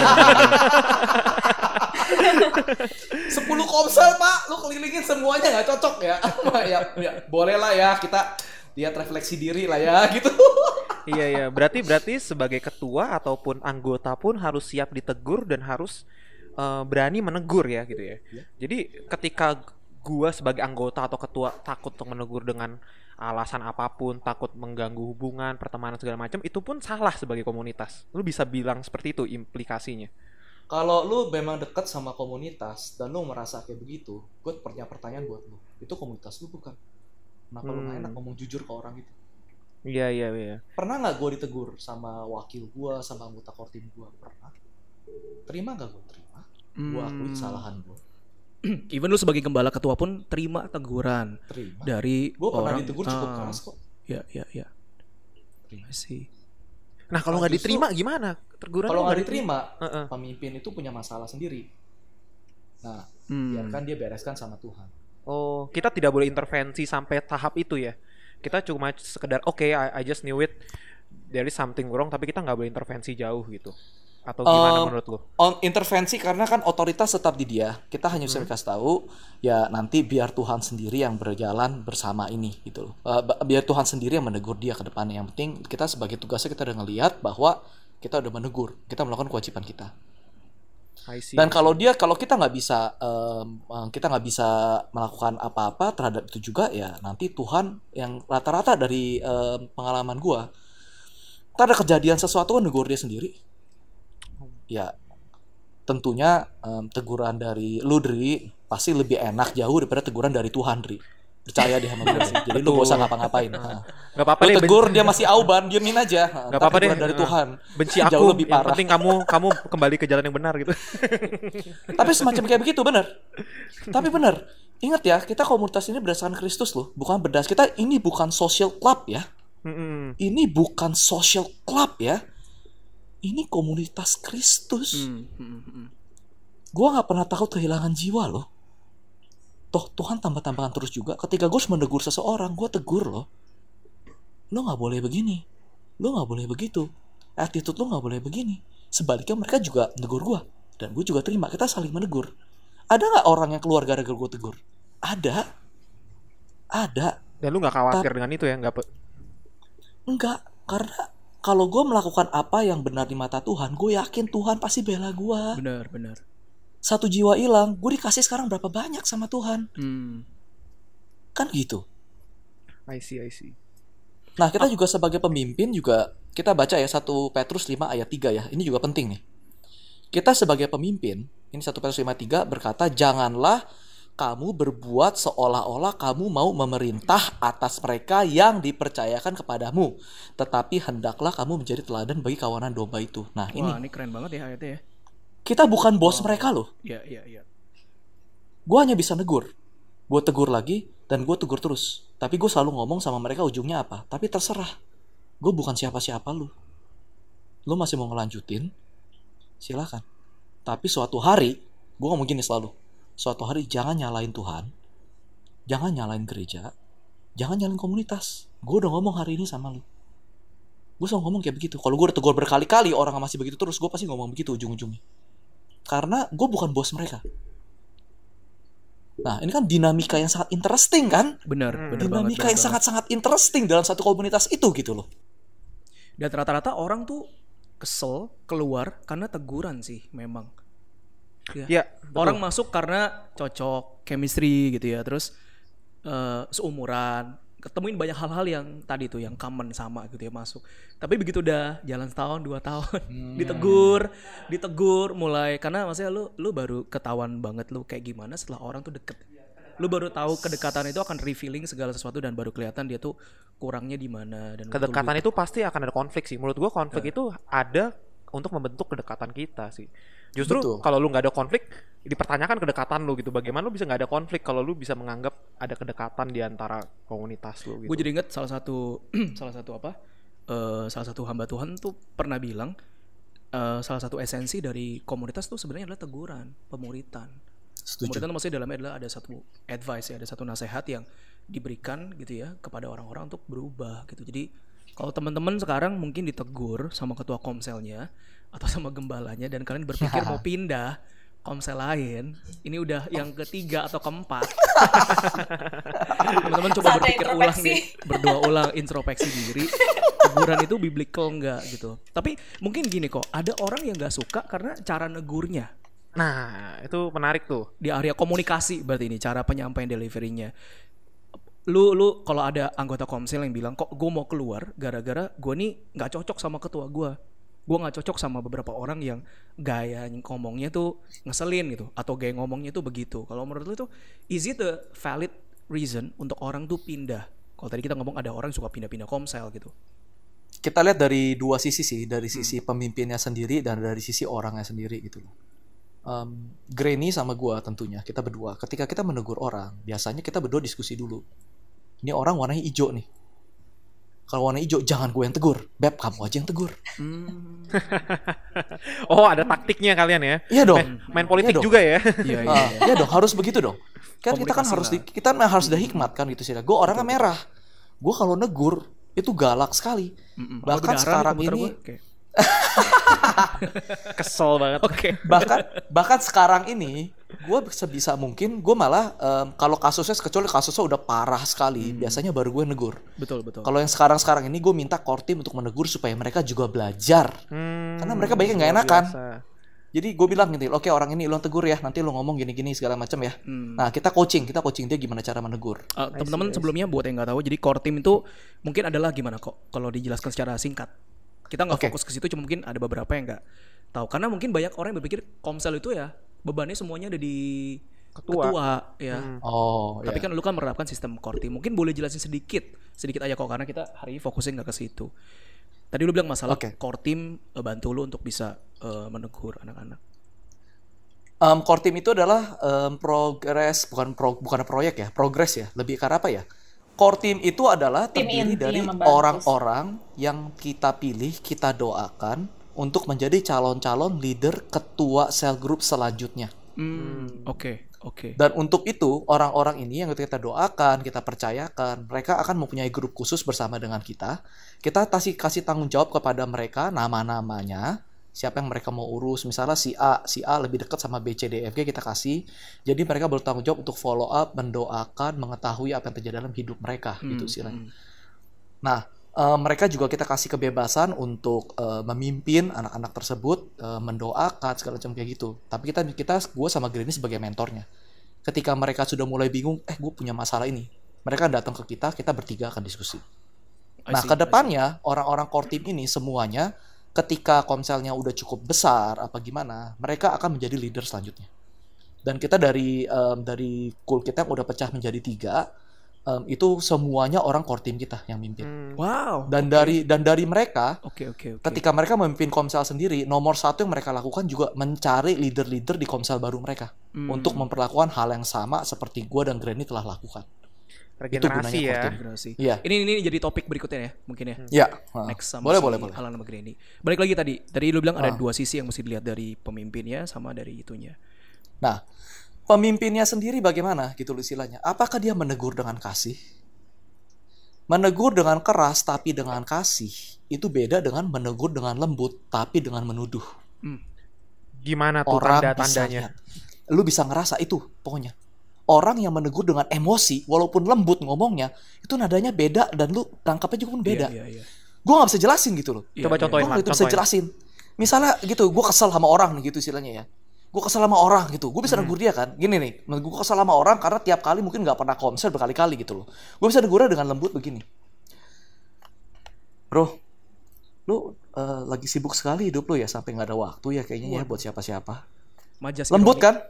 10 komsel pak, lu kelilingin semuanya nggak cocok ya. ya, ya, boleh lah ya kita lihat refleksi diri lah ya gitu. iya iya, berarti berarti sebagai ketua ataupun anggota pun harus siap ditegur dan harus uh, berani menegur ya gitu ya. ya. Jadi ketika gua sebagai anggota atau ketua takut untuk menegur dengan alasan apa pun, takut mengganggu hubungan, pertemanan segala macam, itu pun salah sebagai komunitas. Lu bisa bilang seperti itu implikasinya. Kalau lu memang dekat sama komunitas dan lu merasa kayak begitu, gue punya pertanyaan buat lu. Itu komunitas lu bukan? Kenapa hmm. lu gak enak ngomong jujur ke orang itu? Iya iya iya. Pernah nggak gue ditegur sama wakil gue, sama anggota kortim gue? Pernah. Terima nggak gue? Terima. Hmm. Gue akui kesalahan gue. Even lu sebagai gembala ketua pun terima teguran terima. dari gue pernah ditegur cukup ah. keras kok. Ya ya ya. Terima sih. Nah kalau nggak diterima gimana? Teguran kalau nggak diterima, uh -uh. pemimpin itu punya masalah sendiri. Nah, hmm. biarkan dia bereskan sama Tuhan. Oh, kita tidak boleh intervensi sampai tahap itu ya? Kita cuma sekedar oke, okay, I, I just knew it, there is something wrong, tapi kita nggak boleh intervensi jauh gitu atau gimana um, menurut lu? On intervensi karena kan otoritas tetap di dia. Kita hanya bisa hmm. kasih tahu ya nanti biar Tuhan sendiri yang berjalan bersama ini gitu loh. Uh, biar Tuhan sendiri yang menegur dia ke depannya. Yang penting kita sebagai tugasnya kita udah ngelihat bahwa kita udah menegur, kita melakukan kewajiban kita. Dan kalau dia kalau kita nggak bisa um, kita nggak bisa melakukan apa-apa terhadap itu juga ya nanti Tuhan yang rata-rata dari um, pengalaman gua ada kejadian sesuatu kan negur dia sendiri. Ya tentunya um, teguran dari lu Dri pasti lebih enak jauh daripada teguran dari Tuhan Dri percaya deh sama gue sih. Jadi lu gak usah ngapa-ngapain. Nah. Gak apa-apa deh tegur dia masih auban diamin aja. Gak apa-apa deh. dari Tuhan. Benci aku jauh lebih parah. yang penting kamu kamu kembali ke jalan yang benar gitu. Tapi semacam kayak begitu bener tapi bener ingat ya kita komunitas ini berdasarkan Kristus loh bukan berdas kita ini bukan social club ya. Ini bukan social club ya. Ini komunitas Kristus. Hmm, hmm, hmm. Gue nggak pernah takut kehilangan jiwa loh. Toh Tuhan tambah-tambahkan terus juga. Ketika gue menegur seseorang, gue tegur loh. Lo nggak boleh begini. Lo nggak boleh begitu. Attitude lo nggak boleh begini. Sebaliknya mereka juga negur gue. Dan gue juga terima. Kita saling menegur. Ada nggak orang yang keluar gara-gara gue tegur? Ada. Ada. Dan lu nggak khawatir Ta dengan itu ya? Nggak? Enggak. Karena kalau gue melakukan apa yang benar di mata Tuhan, gue yakin Tuhan pasti bela gue. Benar, benar. Satu jiwa hilang, gue dikasih sekarang berapa banyak sama Tuhan? Hmm. Kan gitu. I see, I see. Nah, kita juga sebagai pemimpin juga kita baca ya satu Petrus 5 ayat 3 ya. Ini juga penting nih. Kita sebagai pemimpin, ini satu Petrus 5 3 berkata, "Janganlah kamu berbuat seolah-olah kamu mau memerintah atas mereka yang dipercayakan kepadamu. Tetapi hendaklah kamu menjadi teladan bagi kawanan domba itu. Nah Wah, ini. ini keren banget ya ayatnya ya. Kita bukan bos oh. mereka loh. Iya, iya, iya. Gue hanya bisa negur. Gue tegur lagi dan gue tegur terus. Tapi gue selalu ngomong sama mereka ujungnya apa. Tapi terserah. Gue bukan siapa-siapa lu. Lu masih mau ngelanjutin? Silahkan. Tapi suatu hari, gue ngomong gini selalu suatu hari jangan nyalain Tuhan, jangan nyalain gereja, jangan nyalain komunitas. Gue udah ngomong hari ini sama lu. Gue selalu ngomong kayak begitu. Kalau gue udah tegur berkali-kali orang masih begitu terus, gue pasti ngomong begitu ujung-ujungnya. Karena gue bukan bos mereka. Nah, ini kan dinamika yang sangat interesting kan? Benar, hmm. benar Dinamika banget, yang sangat-sangat interesting dalam satu komunitas itu gitu loh. Dan rata-rata orang tuh kesel keluar karena teguran sih memang Ya. ya Orang masuk karena cocok, chemistry gitu ya. Terus uh, seumuran, ketemuin banyak hal-hal yang tadi tuh yang common sama gitu ya masuk. Tapi begitu udah jalan setahun dua tahun hmm. ditegur, ditegur mulai karena maksudnya lu lu baru ketahuan banget lu kayak gimana setelah orang tuh deket. Lu baru tahu kedekatan itu akan revealing segala sesuatu dan baru kelihatan dia tuh kurangnya di mana dan kedekatan itu pasti akan ada konflik sih. Menurut gua konflik ya. itu ada untuk membentuk kedekatan kita sih. Justru kalau lu nggak ada konflik, dipertanyakan kedekatan lu gitu. Bagaimana lu bisa nggak ada konflik kalau lu bisa menganggap ada kedekatan di antara komunitas lu gitu. Gue jadi inget salah satu salah satu apa? Uh, salah satu hamba Tuhan tuh pernah bilang uh, salah satu esensi dari komunitas tuh sebenarnya adalah teguran, pemuritan. Setuju. Pemuritan maksudnya dalamnya adalah ada satu advice ya, ada satu nasihat yang diberikan gitu ya kepada orang-orang untuk berubah gitu. Jadi kalau teman-teman sekarang mungkin ditegur sama ketua komselnya atau sama gembalanya dan kalian berpikir mau pindah, komsel lain, ini udah yang ketiga atau keempat. Teman-teman coba Saatnya berpikir ulang nih, berdoa ulang introspeksi diri. Teguran itu biblical enggak gitu. Tapi mungkin gini kok, ada orang yang nggak suka karena cara negurnya Nah, itu menarik tuh. di area komunikasi berarti ini cara penyampaian deliverynya lu lu kalau ada anggota komsel yang bilang kok gue mau keluar gara-gara gue nih nggak cocok sama ketua gue gue nggak cocok sama beberapa orang yang gaya ngomongnya tuh ngeselin gitu atau gaya ngomongnya tuh begitu kalau menurut lu tuh is it a valid reason untuk orang tuh pindah kalau tadi kita ngomong ada orang suka pindah-pindah komsel gitu kita lihat dari dua sisi sih, dari sisi pemimpinnya sendiri dan dari sisi orangnya sendiri gitu loh. Um, Granny sama gua tentunya kita berdua, ketika kita menegur orang, biasanya kita berdua diskusi dulu. Ini orang warnanya hijau nih. Kalau warna hijau jangan gue yang tegur, beb kamu aja yang tegur. Oh, ada taktiknya kalian ya. Iya dong. Main, main politik Iya dong. juga ya. iya iya Ah, iya dong, harus begitu dong. Kan kita kan harus di, kita harus ada hikmat kan gitu sih. Gue orangnya merah. Gue kalau negur itu galak sekali. Bahkan Kalau berdarah nih sekarang komputer ini gua. Kesel banget. Oke. bahkan bahkan sekarang ini gue sebisa mungkin gue malah em, kalau kasusnya kecuali kasusnya udah parah sekali biasanya baru gue negur betul betul kalau yang sekarang sekarang ini gue minta core team untuk menegur supaya mereka juga belajar Hmm, Karena mereka banyak nggak enakan. biasa. jadi gue bilang gitu oke orang ini lo tegur ya nanti lo ngomong gini gini segala macam ya Hmm. nah kita coaching kita coaching dia gimana cara menegur Uh, teman-teman sebelumnya buat yang nggak tahu, jadi core team itu mungkin adalah gimana kok kalau dijelaskan secara singkat. Kita nggak Oke. fokus ke situ, cuma mungkin ada beberapa yang nggak tahu. Karena mungkin banyak orang yang berpikir komsel itu ya bebannya semuanya ada di Ketua. ya. oh Tapi ya kan lu kan menerapkan sistem core team. Mungkin boleh jelasin sedikit, sedikit aja kok karena kita hari ini fokusnya nggak ke situ. Tadi lu bilang masalah Oke. core team uh, bantu lu untuk bisa uh, menegur anak-anak. Em, core team itu adalah em, progres bukan pro, bukan proyek ya progres ya lebih ke arah apa ya core team itu adalah Tim terdiri dari orang-orang yang kita pilih kita doakan untuk menjadi calon-calon leader ketua sel group selanjutnya. Hmm, oke, oke. dan untuk itu orang-orang ini yang kita doakan kita percayakan mereka akan mempunyai grup khusus bersama dengan kita. Kita kasih kasih tanggung jawab kepada mereka nama-namanya siapa yang mereka mau urus. Misalnya si A si A lebih dekat sama B C D F G kita kasih. Jadi mereka bertanggung jawab untuk follow up mendoakan mengetahui apa yang terjadi dalam hidup mereka Hmm, gitu istilahnya hmm. nah eh, mereka juga kita kasih kebebasan untuk eh, memimpin anak-anak tersebut eh, mendoakan segala macam kayak gitu. Tapi kita kita gue sama Granny sebagai mentornya. Ketika mereka sudah mulai bingung eh gue punya masalah ini mereka datang ke kita kita bertiga akan diskusi. Nah, ke depannya orang-orang core team ini semuanya ketika komselnya udah cukup besar apa gimana, mereka akan menjadi leader selanjutnya. Dan kita dari em, dari cool kita yang udah pecah menjadi tiga, em, itu semuanya orang core team kita yang mimpin. Hmm. Wow. Dan dari dan dari mereka, Oke, oke, oke. ketika mereka memimpin komsel sendiri, nomor satu yang mereka lakukan juga mencari leader-leader di komsel baru mereka Hmm. untuk memperlakukan hal yang sama seperti gua dan Granny telah lakukan. Itu gunanya Regenerasi ya. Iya. Ini ini jadi topik berikutnya ya, mungkin ya. Ya, Next sama boleh si boleh boleh. Alan sama Granny. Balik lagi tadi. Tadi lu bilang ada Ah. dua sisi yang mesti dilihat dari pemimpinnya sama dari itunya. Nah, pemimpinnya sendiri bagaimana gitu loh istilahnya? Apakah dia menegur dengan kasih? Menegur dengan keras tapi dengan kasih itu beda dengan menegur dengan lembut tapi dengan menuduh. Gimana tuh Orang tanda-tandanya? Lu bisa ngerasa itu pokoknya. Orang yang menegur dengan emosi walaupun lembut ngomongnya itu nadanya beda dan lu tangkapnya juga pun beda. Iya, iya, iya. Gue nggak bisa jelasin gitu loh. Iya, Coba iya. contohin, Gue nggak bisa jelasin. Misalnya gitu, gue kesel sama orang nih gitu istilahnya ya. Gue kesel sama orang gitu. Gue bisa negur dia kan. Gini nih, gue kesel sama orang karena tiap kali mungkin nggak pernah konser berkali-kali gitu loh. Gue bisa negurnya dengan lembut begini. Bro, lu eh, lagi sibuk sekali hidup lu ya sampai nggak ada waktu ya kayaknya ya buat siapa-siapa. Majas Lembut kan?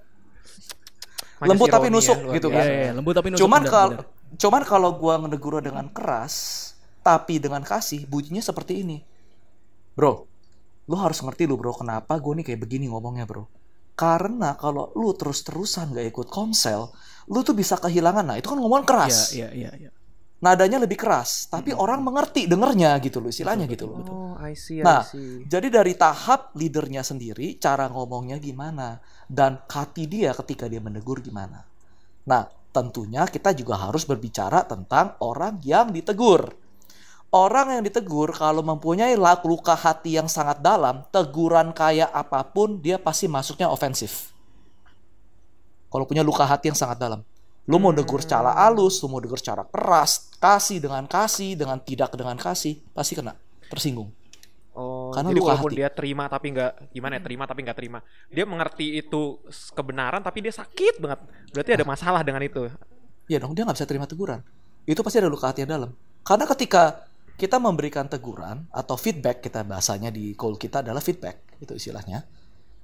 Lembut tapi ironi nusuk ya, gitu kan. iya, iya. lembut tapi nusuk Cuman kalau cuman kalau gua menegur dengan keras tapi dengan kasih bunyinya seperti ini. Bro, lu harus ngerti lu bro kenapa gue nih kayak begini ngomongnya bro. Karena kalau lu terus-terusan gak ikut komsel, lu tuh bisa kehilangan. Nah, itu kan ngomong keras. Iya, iya, iya, iya. Nadanya lebih keras, tapi orang mengerti dengernya gitu loh, istilahnya gitu loh. Oh, I see, I Nah, see. jadi dari tahap leadernya sendiri, cara ngomongnya gimana, dan hati dia ketika dia menegur gimana. Nah, tentunya kita juga harus berbicara tentang orang yang ditegur. Orang yang ditegur kalau mempunyai luka hati yang sangat dalam, teguran kayak apa pun dia pasti masuknya ofensif. kalau punya luka hati yang sangat dalam. Lu mau negur secara halus, lu mau negur secara keras, kasih dengan kasih, dengan tidak dengan kasih, pasti kena, tersinggung. Oh, Karena jadi walaupun hati. dia terima tapi nggak gimana ya terima tapi nggak terima. Dia mengerti itu kebenaran tapi dia sakit banget. Berarti ada masalah dengan itu. Ya dong, dia nggak bisa terima teguran. Itu pasti ada luka hati yang dalam. Karena ketika kita memberikan teguran atau feedback, kita bahasanya di call kita adalah feedback, itu istilahnya.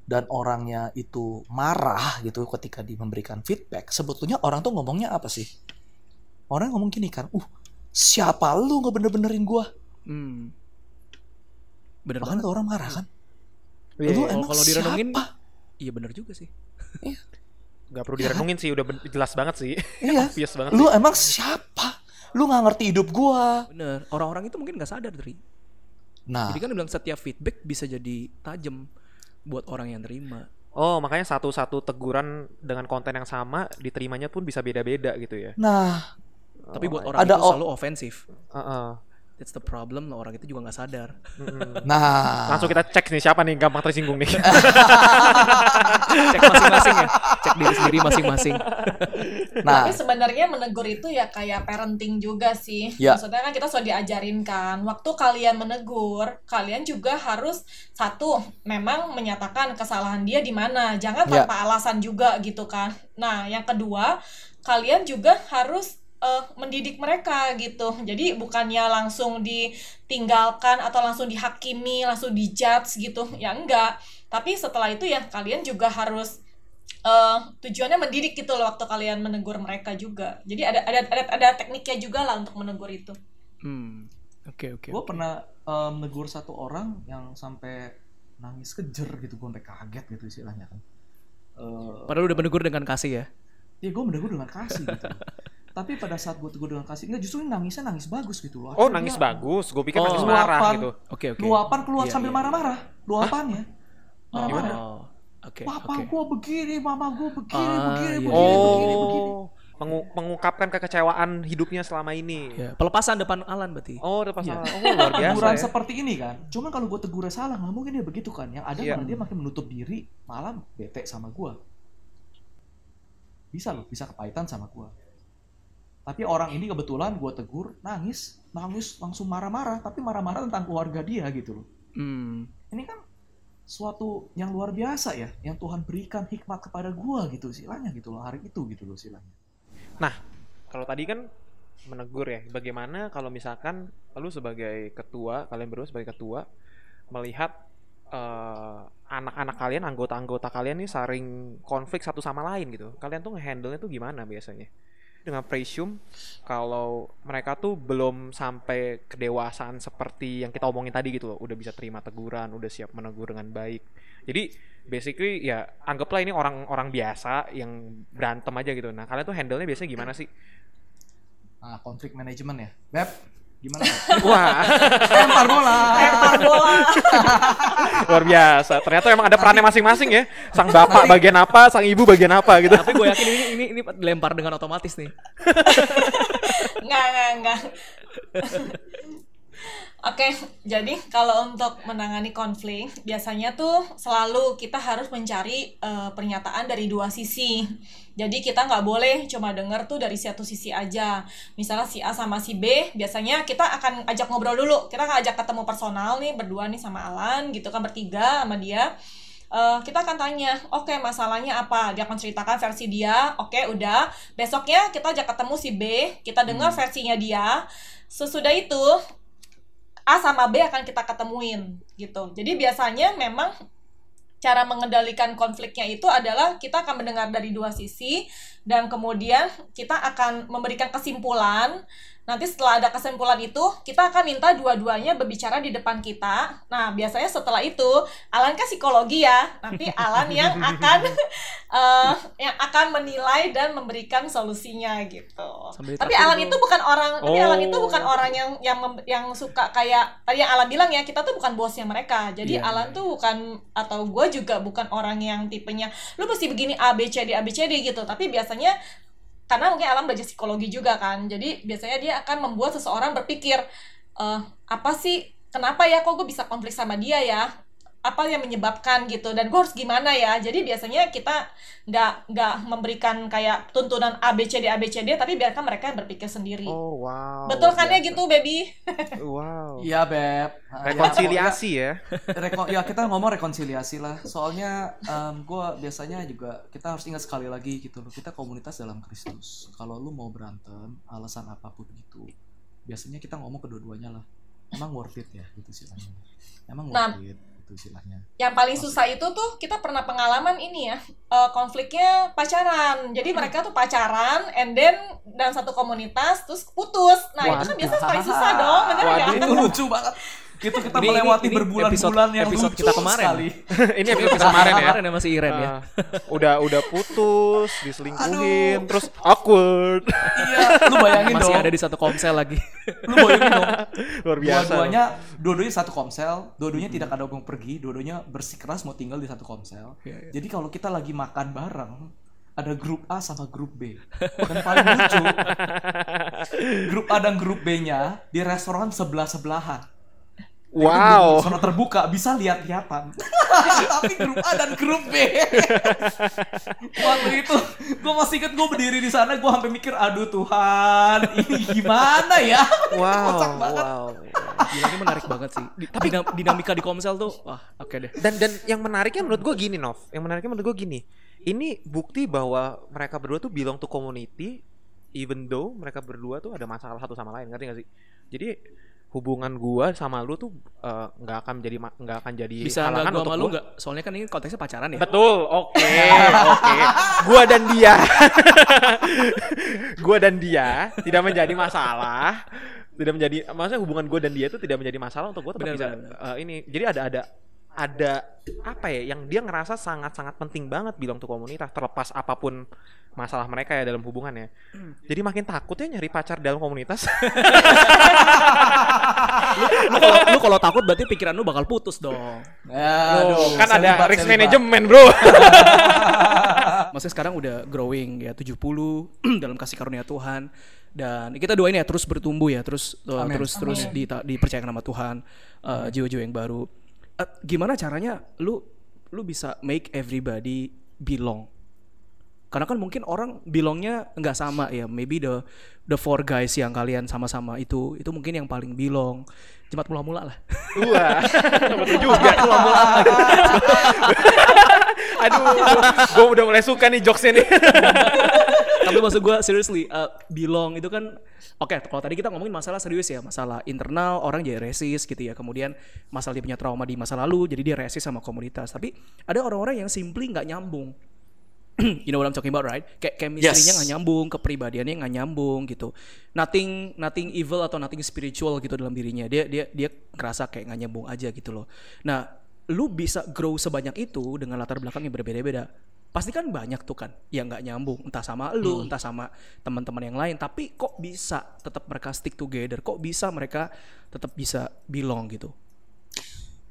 Dan orangnya itu marah gitu ketika di memberikan feedback. Sebetulnya orang tuh ngomongnya apa sih? Orang ngomong gini kan, uh siapa lu nggak bener-benerin gua? Hmm. Bener Bahkan banget. orang marah kan. Iya, Lu iya. emang kalau direnungin siapa? Iya bener juga sih. nggak perlu direnungin sih udah jelas banget sih. Iya. Obvious banget. Lu sih. emang siapa? Lu nggak ngerti hidup gua. Bener. Orang-orang itu mungkin nggak sadar dari. Nah, Jadi kan bilang setiap feedback bisa jadi tajam buat orang yang terima. Oh, makanya satu-satu teguran dengan konten yang sama diterimanya pun bisa beda-beda gitu ya. nah, Tapi buat Oh, orang Ada itu selalu ofensif. Heeh. That's the problem. Orang itu juga nggak sadar. Nah. Langsung kita cek nih siapa nih gampang tersinggung nih. Cek masing-masing ya. Cek diri sendiri masing-masing. Nah, Tapi sebenarnya menegur itu ya kayak parenting juga sih. Ya. Maksudnya kan kita sudah diajarin kan, waktu kalian menegur, kalian juga harus satu memang menyatakan kesalahan dia di mana, jangan Ya. tanpa alasan juga gitu kan. Nah, yang kedua, kalian juga harus eh, mendidik mereka gitu. Jadi bukannya langsung ditinggalkan atau langsung dihakimi, langsung dijudge gitu. Ya enggak. Tapi setelah itu ya kalian juga harus eh tujuannya mendidik gitu loh waktu kalian menegur mereka juga. Jadi ada ada ada, ada tekniknya juga lah untuk menegur itu. Hmm. Oke oke. gue pernah em, negur satu orang yang sampai nangis kejer gitu gue sampai kaget gitu istilahnya kan Eh, Padahal udah menegur dengan kasih ya. ya gue menegur dengan kasih gitu tapi pada saat gue tegur dengan kasih enggak justru ini nangisnya nangis bagus gitu loh Oh, nangis dia bagus. Gue pikir Oh. nangis marah Luapan. gitu. Oke oke. luapan keluar Iya, sambil iya. marah-marah luapannya marah-marah Oh. Oke papa gue begini mama gue begini Ah, begini iya, begini iya. begini begini Oh, mengu- mengungkapkan kekecewaan hidupnya selama ini. Ya, pelepasan depan Alan berarti. Oh, udah pas Iya. Oh, luar biasa teguran ya. seperti ini kan cuma kalau gue tegurnya salah nggak mungkin dia begitu kan yang ada Iya. malah dia makin menutup diri malah bete sama gue bisa loh bisa kepahitan sama gue tapi orang ini kebetulan gue tegur nangis nangis langsung marah-marah tapi marah-marah tentang keluarga dia gitu loh Hmm. ini kan suatu yang luar biasa ya yang Tuhan berikan hikmat kepada gue gitu silanya gitu loh hari itu gitu loh silanya Kalau tadi kan menegur ya, bagaimana kalau misalkan lu sebagai ketua, kalian berdua sebagai ketua melihat eh, anak-anak kalian, anggota-anggota kalian nih saring konflik satu sama lain gitu. Kalian tuh nge-handle-nya tuh gimana biasanya? Dengan presume kalau mereka tuh belum sampai kedewasaan seperti yang kita omongin tadi gitu loh, udah bisa terima teguran, udah siap menegur dengan baik. Jadi basically ya anggaplah ini orang-orang biasa yang berantem aja gitu. Nah, kalian tuh handle-nya biasanya gimana sih? nah konflik manajemen ya Beb gimana? Wah, lempar bola Lempar bola. luar biasa. Ternyata emang ada perannya masing-masing ya. Sang bapak bagian apa, sang ibu bagian apa gitu. Tapi gue yakin ini ini ini dilempar dengan otomatis nih. Nggak, nggak, nggak. Oke, jadi kalau untuk menangani konflik, biasanya tuh selalu kita harus mencari eh, pernyataan dari dua sisi. Jadi kita nggak boleh cuma denger tuh dari satu sisi aja. Misalnya si A sama si B, biasanya kita akan ajak ngobrol dulu. Kita akan ajak ketemu personal nih, berdua nih sama Alan, gitu kan bertiga sama dia. Eh, kita akan tanya, oke masalahnya apa? Dia akan ceritakan versi dia, oke udah. Besoknya kita ajak ketemu si B, kita dengar versinya dia. Sesudah itu A sama B akan kita ketemuin gitu. Jadi biasanya memang cara mengendalikan konfliknya itu adalah kita akan mendengar dari dua sisi dan kemudian kita akan memberikan kesimpulan. Nanti setelah ada kesimpulan itu, kita akan minta dua-duanya berbicara di depan kita. Nah, biasanya setelah itu, Alan kan psikologi ya. Nanti Alan yang akan eh, yang akan menilai dan memberikan solusinya gitu. Sambil Tapi Alan itu bukan orang, tapi Alan itu Oh. bukan orang yang yang mem- yang suka kayak tadi yang Alan bilang ya, kita tuh bukan bosnya mereka. Jadi Iya, Alan iya. tuh bukan atau gue juga bukan orang yang tipenya lu mesti begini A B C D A B C D gitu. Tapi biasanya karena mungkin Alan belajar psikologi juga kan. Jadi biasanya dia akan membuat seseorang berpikir eh apa sih kenapa ya kok gue bisa konflik sama dia ya? Apa yang menyebabkan gitu dan gue harus gimana ya jadi biasanya kita nggak nggak memberikan kayak tuntunan A B C D A B C D tapi biarkan mereka yang berpikir sendiri Oh wow. betul kan ya biasa. gitu baby Wow. Iya beb. Ah, ya, Rekonsiliasi ya. Reko ya kita ngomong rekonsiliasi lah. Soalnya gue biasanya juga kita harus ingat sekali lagi gitu loh. Kita komunitas dalam Kristus. Kalau lu mau berantem, alasan apa pun gitu, biasanya kita ngomong kedua-duanya lah. Emang worth it ya gitu istilahnya. Emang worth Nah. it gitu istilahnya. yang paling susah itu tuh kita pernah pengalaman ini ya eh, konfliknya pacaran. Jadi mereka tuh pacaran and then dalam satu komunitas terus putus. Nah itu kan biasa paling susah dong bener nggak? Itu lucu banget. Itu kita Ini- melewati berbulan-bulan yang episode lucu kita kemarin. sekali. Ini episode kemarin ya. Kemarin ya masih Iren ya. Ah, udah udah putus, diselingkuhin, terus awkward. Iya, lu bayangin Masih dong. ada di satu komsel lagi. Lu bayangin dong. Luar biasa. Dua-duanya, dua-duanya satu komsel, dua-duanya tidak ada mau pergi, dua-duanya bersikeras mau tinggal di satu komsel. Iya, iya. Jadi kalau kita lagi makan bareng, ada grup A sama grup B. Dan paling lucu, grup A dan grup B-nya di restoran sebelah-sebelahan. Wow. Restoran terbuka, bisa lihat-lihatan. Tapi grup A dan grup B. Waktu itu, gue masih inget gue berdiri di sana, gue sampai mikir, aduh Tuhan, ini gimana ya? Kocak Wow, banget. wow. Gila ini menarik banget sih. Dinam- dinamika di komsel tuh, wah oke deh. Dan dan yang menariknya menurut gue gini, Nov. Yang menariknya menurut gue gini. Ini bukti bahwa mereka berdua tuh belong to community, even though mereka berdua tuh ada masalah satu sama lain, ngerti gak sih? Jadi hubungan gua sama lu tuh eh, nggak akan jadi nggak akan jadi Bisa nggak halangan gua untuk sama lu nggak? Soalnya kan ini konteksnya pacaran ya. Betul, oke, oke. Gua dan dia, gua dan dia tidak menjadi masalah, tidak menjadi, maksudnya hubungan gua dan dia itu tidak menjadi masalah untuk gua tetap Benar, bisa eh, ini. Jadi ada ada ada apa ya yang dia ngerasa sangat sangat penting banget bilang tuh komunitas terlepas apa pun masalah mereka ya dalam hubungannya. Hmm. Jadi makin takut ya nyari pacar dalam komunitas. lu kalau lu kalau takut berarti pikiran lu bakal putus dong. Aduh, kan ada selibat, risk management, Bro. Maksudnya sekarang udah growing ya 70 dalam kasih karunia Tuhan dan kita doain ya terus bertumbuh ya terus uh, Amin. terus terus di, dipercayakan sama Tuhan uh, jiwa-jiwa yang baru. Uh, gimana caranya lu lu bisa make everybody belong? Karena kan mungkin orang belongnya nggak sama ya. Maybe the the four guys yang kalian sama-sama itu itu mungkin yang paling belong. Jemaat mula-mula lah. Wah, betul juga. Aduh, gue udah mulai suka nih jokesnya nih. Tapi maksud gue seriously uh, belong itu kan oke kalau tadi kita ngomongin masalah serius ya masalah internal orang jadi resis gitu ya. Kemudian masalah dia punya trauma di masa lalu jadi dia resis sama komunitas. Tapi ada orang-orang yang simply nggak nyambung. You know what I'm talking about right? Kayak chemistry-nya Yes. nggak nyambung kepribadiannya nggak nyambung gitu. Nothing nothing evil atau nothing spiritual gitu dalam dirinya. Dia dia dia ngerasa kayak nggak nyambung aja gitu loh. Nah lu bisa grow sebanyak itu dengan latar belakang yang berbeda-beda pasti kan banyak tuh kan yang nggak nyambung. Entah sama lu entah sama teman-teman yang lain. Tapi kok bisa tetap mereka stick together? Kok bisa mereka tetap bisa belong gitu?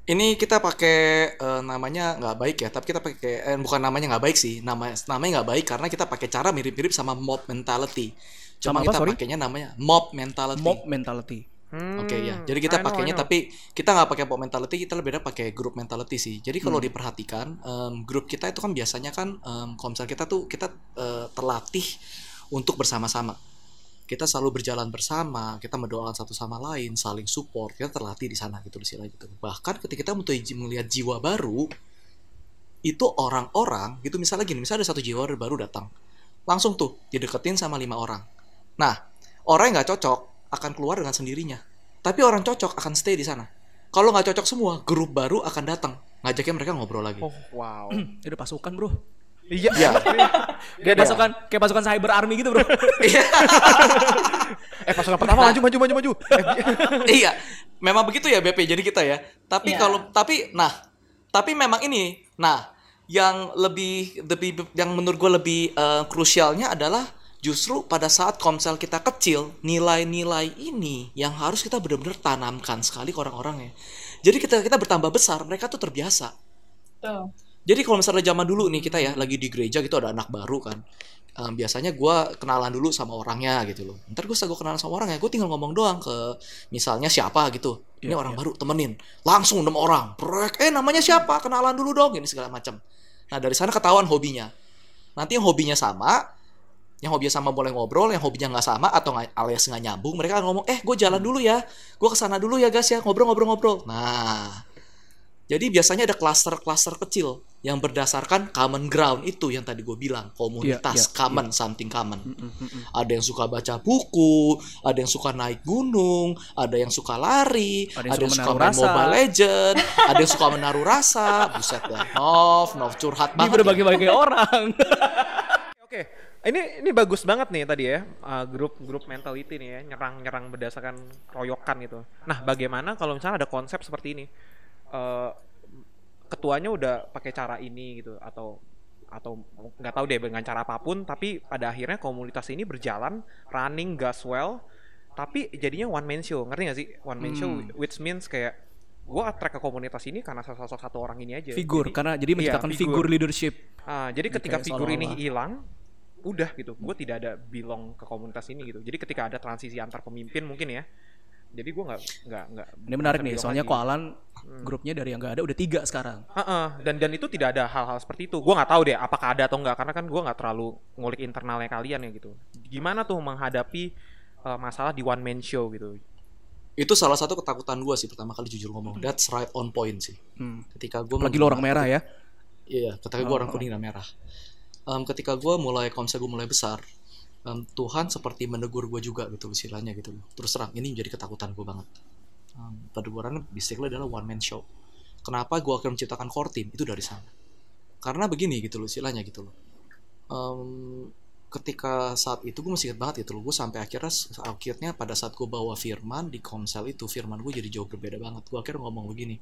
Ini kita pakai eh, namanya nggak baik ya, tapi kita pakai eh, bukan namanya nggak baik sih, nama namanya nggak baik karena kita pakai cara mirip-mirip sama mob mentality. Sama Cuma apa, kita sorry? pakainya namanya mob mentality. mob mentality Oke ya, Hmm, jadi kita I know, pakainya know. tapi kita nggak pakai pop mentality, kita lebih banyak pakai group mentality sih. Jadi kalau Hmm. diperhatikan, em, grup kita itu kan biasanya kan, kalau misalnya kita tuh kita eh, terlatih untuk bersama-sama. Kita selalu berjalan bersama, kita mendoakan satu sama lain, saling support, kita terlatih di sana gitu di sini gitu. Bahkan ketika kita melihat jiwa baru, itu orang-orang gitu misalnya gini, misalnya ada satu jiwa baru datang, langsung tuh dideketin sama lima orang. Nah, orang yang nggak cocok akan keluar dengan sendirinya. Tapi orang cocok akan stay di sana. Kalau nggak cocok semua, grup baru akan datang. Ngajakin mereka ngobrol lagi. Oh, wow. Udah pasukan bro Iya. Iya. Dia ada pasukan kayak pasukan cyber army gitu bro eh pasukan pertama maju maju maju maju. Iya, memang begitu ya BP. Jadi kita ya. Tapi Iya. kalau tapi nah, tapi memang ini. Nah, yang lebih lebih yang menurut gue lebih eh, krusialnya adalah justru pada saat komsel kita kecil, nilai-nilai ini yang harus kita benar-benar tanamkan sekali ke orang-orangnya. Jadi kita kita bertambah besar, mereka tuh terbiasa. Tuh. Jadi kalau misalnya zaman dulu nih kita ya lagi di gereja gitu ada anak baru kan. um, biasanya gue kenalan dulu sama orangnya gitu loh. Ntar gue gue kenalan sama orangnya, gue tinggal ngomong doang ke misalnya siapa gitu. Ini Iya, orang iya. baru temenin, langsung enam orang, brek, eh namanya siapa? Kenalan dulu dong, ini segala macam. Nah dari sana ketahuan hobinya. Nanti yang hobinya sama, yang hobinya sama boleh ngobrol, yang hobinya nggak sama atau nggak alias nggak nyambung, mereka ngomong, eh gue jalan dulu ya, gue ke sana dulu ya guys ya, ngobrol-ngobrol-ngobrol. Nah, jadi biasanya ada klaster-klaster kecil yang berdasarkan common ground itu yang tadi gue bilang komunitas Iya, iya, common something common. Mm, mm, mm, mm. Ada yang suka baca buku, ada yang suka naik gunung, ada yang suka lari, Ada ada yang yang, suka main rasa. Mobile Legend, ada yang suka menaruh rasa. Buset dah. Nov, Nov curhat Di banget. ya. berbagai-bagai orang. Oke, ini ini bagus banget nih tadi ya uh, grup grup mentality nih ya nyerang nyerang berdasarkan royokan gitu. Nah, bagaimana kalau misalnya ada konsep seperti ini? Eh, ketuanya udah pakai cara ini gitu atau atau nggak tahu deh dengan cara apa pun tapi pada akhirnya komunitas ini berjalan running gas well tapi jadinya one man show ngerti gak sih one man show Hmm. which means kayak gua attract ke komunitas ini karena salah satu orang ini aja Figur Jadi- karena jadi iya, menciptakan figur. figur leadership. Ah, jadi Jadi ketika kayak figur ini hilang, udah gitu. Gue tidak ada belong ke komunitas ini gitu. Jadi ketika ada transisi antar pemimpin mungkin ya. Jadi gue nggak nggak nggak. Ini menarik nih, soalnya lagi. kok Alan Hmm. grupnya dari yang nggak ada udah tiga sekarang. Heeh, dan dan itu tidak ada hal-hal seperti itu. Gue nggak tahu deh apakah ada atau enggak karena kan gue nggak terlalu ngulik internalnya kalian ya gitu. Gimana tuh menghadapi uh, masalah di one man show gitu. Itu salah satu ketakutan gue sih pertama kali jujur ngomong. That's right on point sih. Hmm. Ketika gue Apalagi lo orang merah ya. Iya, ketika gue Oh, orang oh. kuning dan merah. Em, ketika gue mulai konsep gue mulai besar, em, Tuhan seperti menegur gue juga gitu istilahnya gitu loh. Terus terang ini menjadi ketakutan gue banget. Um, peneguran basically adalah one man show. Kenapa gue akan menciptakan core team itu dari sana. Karena begini gitu loh istilahnya gitu loh. Em, ketika saat itu gue masih ingat banget gitu loh. Gue sampai akhirnya akhirnya pada saat gue bawa firman di konsel itu firman gue jadi jauh berbeda banget. Gue akhirnya ngomong begini.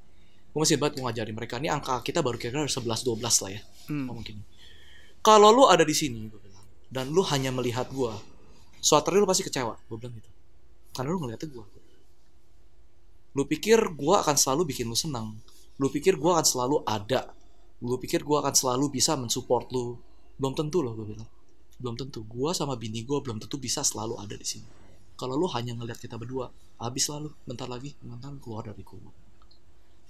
Gue masih ingat banget gue ngajarin mereka. Ini angka kita baru kira-kira 11-12 lah ya Hmm. ngomong gini. Kalau lu ada di sini, gue bilang, dan lu hanya melihat gua, suatu hari lu pasti kecewa, gue bilang gitu. Karena lu ngeliatnya gua. Lu pikir gua akan selalu bikin lu senang. Lu pikir gua akan selalu ada. Lu pikir gua akan selalu bisa mensupport lu. Belum tentu loh, gue bilang. Belum tentu. Gua sama bini gua belum tentu bisa selalu ada di sini. Kalau lu hanya ngeliat kita berdua, habis lalu, bentar lagi, bentar keluar dari gua.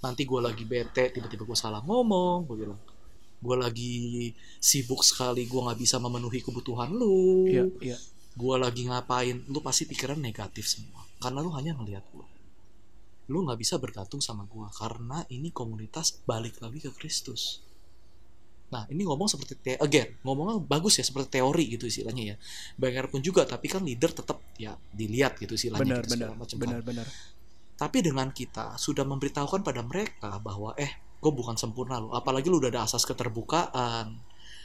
Nanti gua lagi bete, tiba-tiba gua salah ngomong, gue bilang gue lagi sibuk sekali gue nggak bisa memenuhi kebutuhan lu Iya, iya. gue lagi ngapain lu pasti pikiran negatif semua karena lu hanya ngelihat gue lu nggak bisa bergantung sama gue karena ini komunitas balik lagi ke Kristus nah ini ngomong seperti te again ngomongnya bagus ya seperti teori gitu istilahnya ya bayar pun juga tapi kan leader tetap ya dilihat gitu istilahnya Benar, gitu, benar, macam kan. benar. Tapi dengan kita sudah memberitahukan pada mereka bahwa eh gue bukan sempurna lo. Apalagi lu udah ada asas keterbukaan.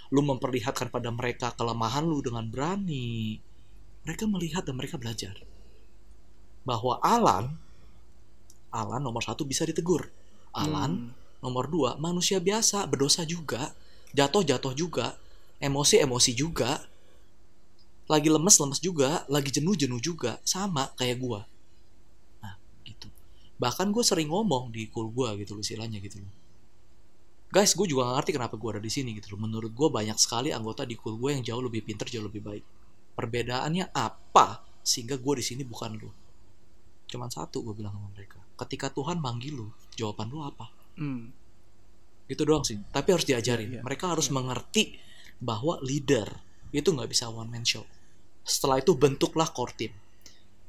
Lu memperlihatkan pada mereka kelemahan lu dengan berani. Mereka melihat dan mereka belajar. Bahwa Alan, Alan nomor satu bisa ditegur. Alan Hmm. nomor dua manusia biasa berdosa juga. Jatuh-jatuh juga. Emosi-emosi juga. Lagi lemes-lemes juga. Lagi jenuh-jenuh juga. Sama kayak gua gitu bahkan gue sering ngomong di cool gue gitu loh istilahnya gitu loh guys gue juga gak ngerti kenapa gue ada di sini gitu loh. Menurut gue banyak sekali anggota di cool gue yang jauh lebih pinter jauh lebih baik. Perbedaannya apa sehingga gue di sini bukan lu? Cuman satu gue bilang sama mereka ketika Tuhan manggil lu jawaban lu apa? Hmm. gitu doang sih. Tapi harus diajarin. Iya, iya. mereka harus mengerti bahwa leader itu nggak bisa one man show. Setelah itu bentuklah core team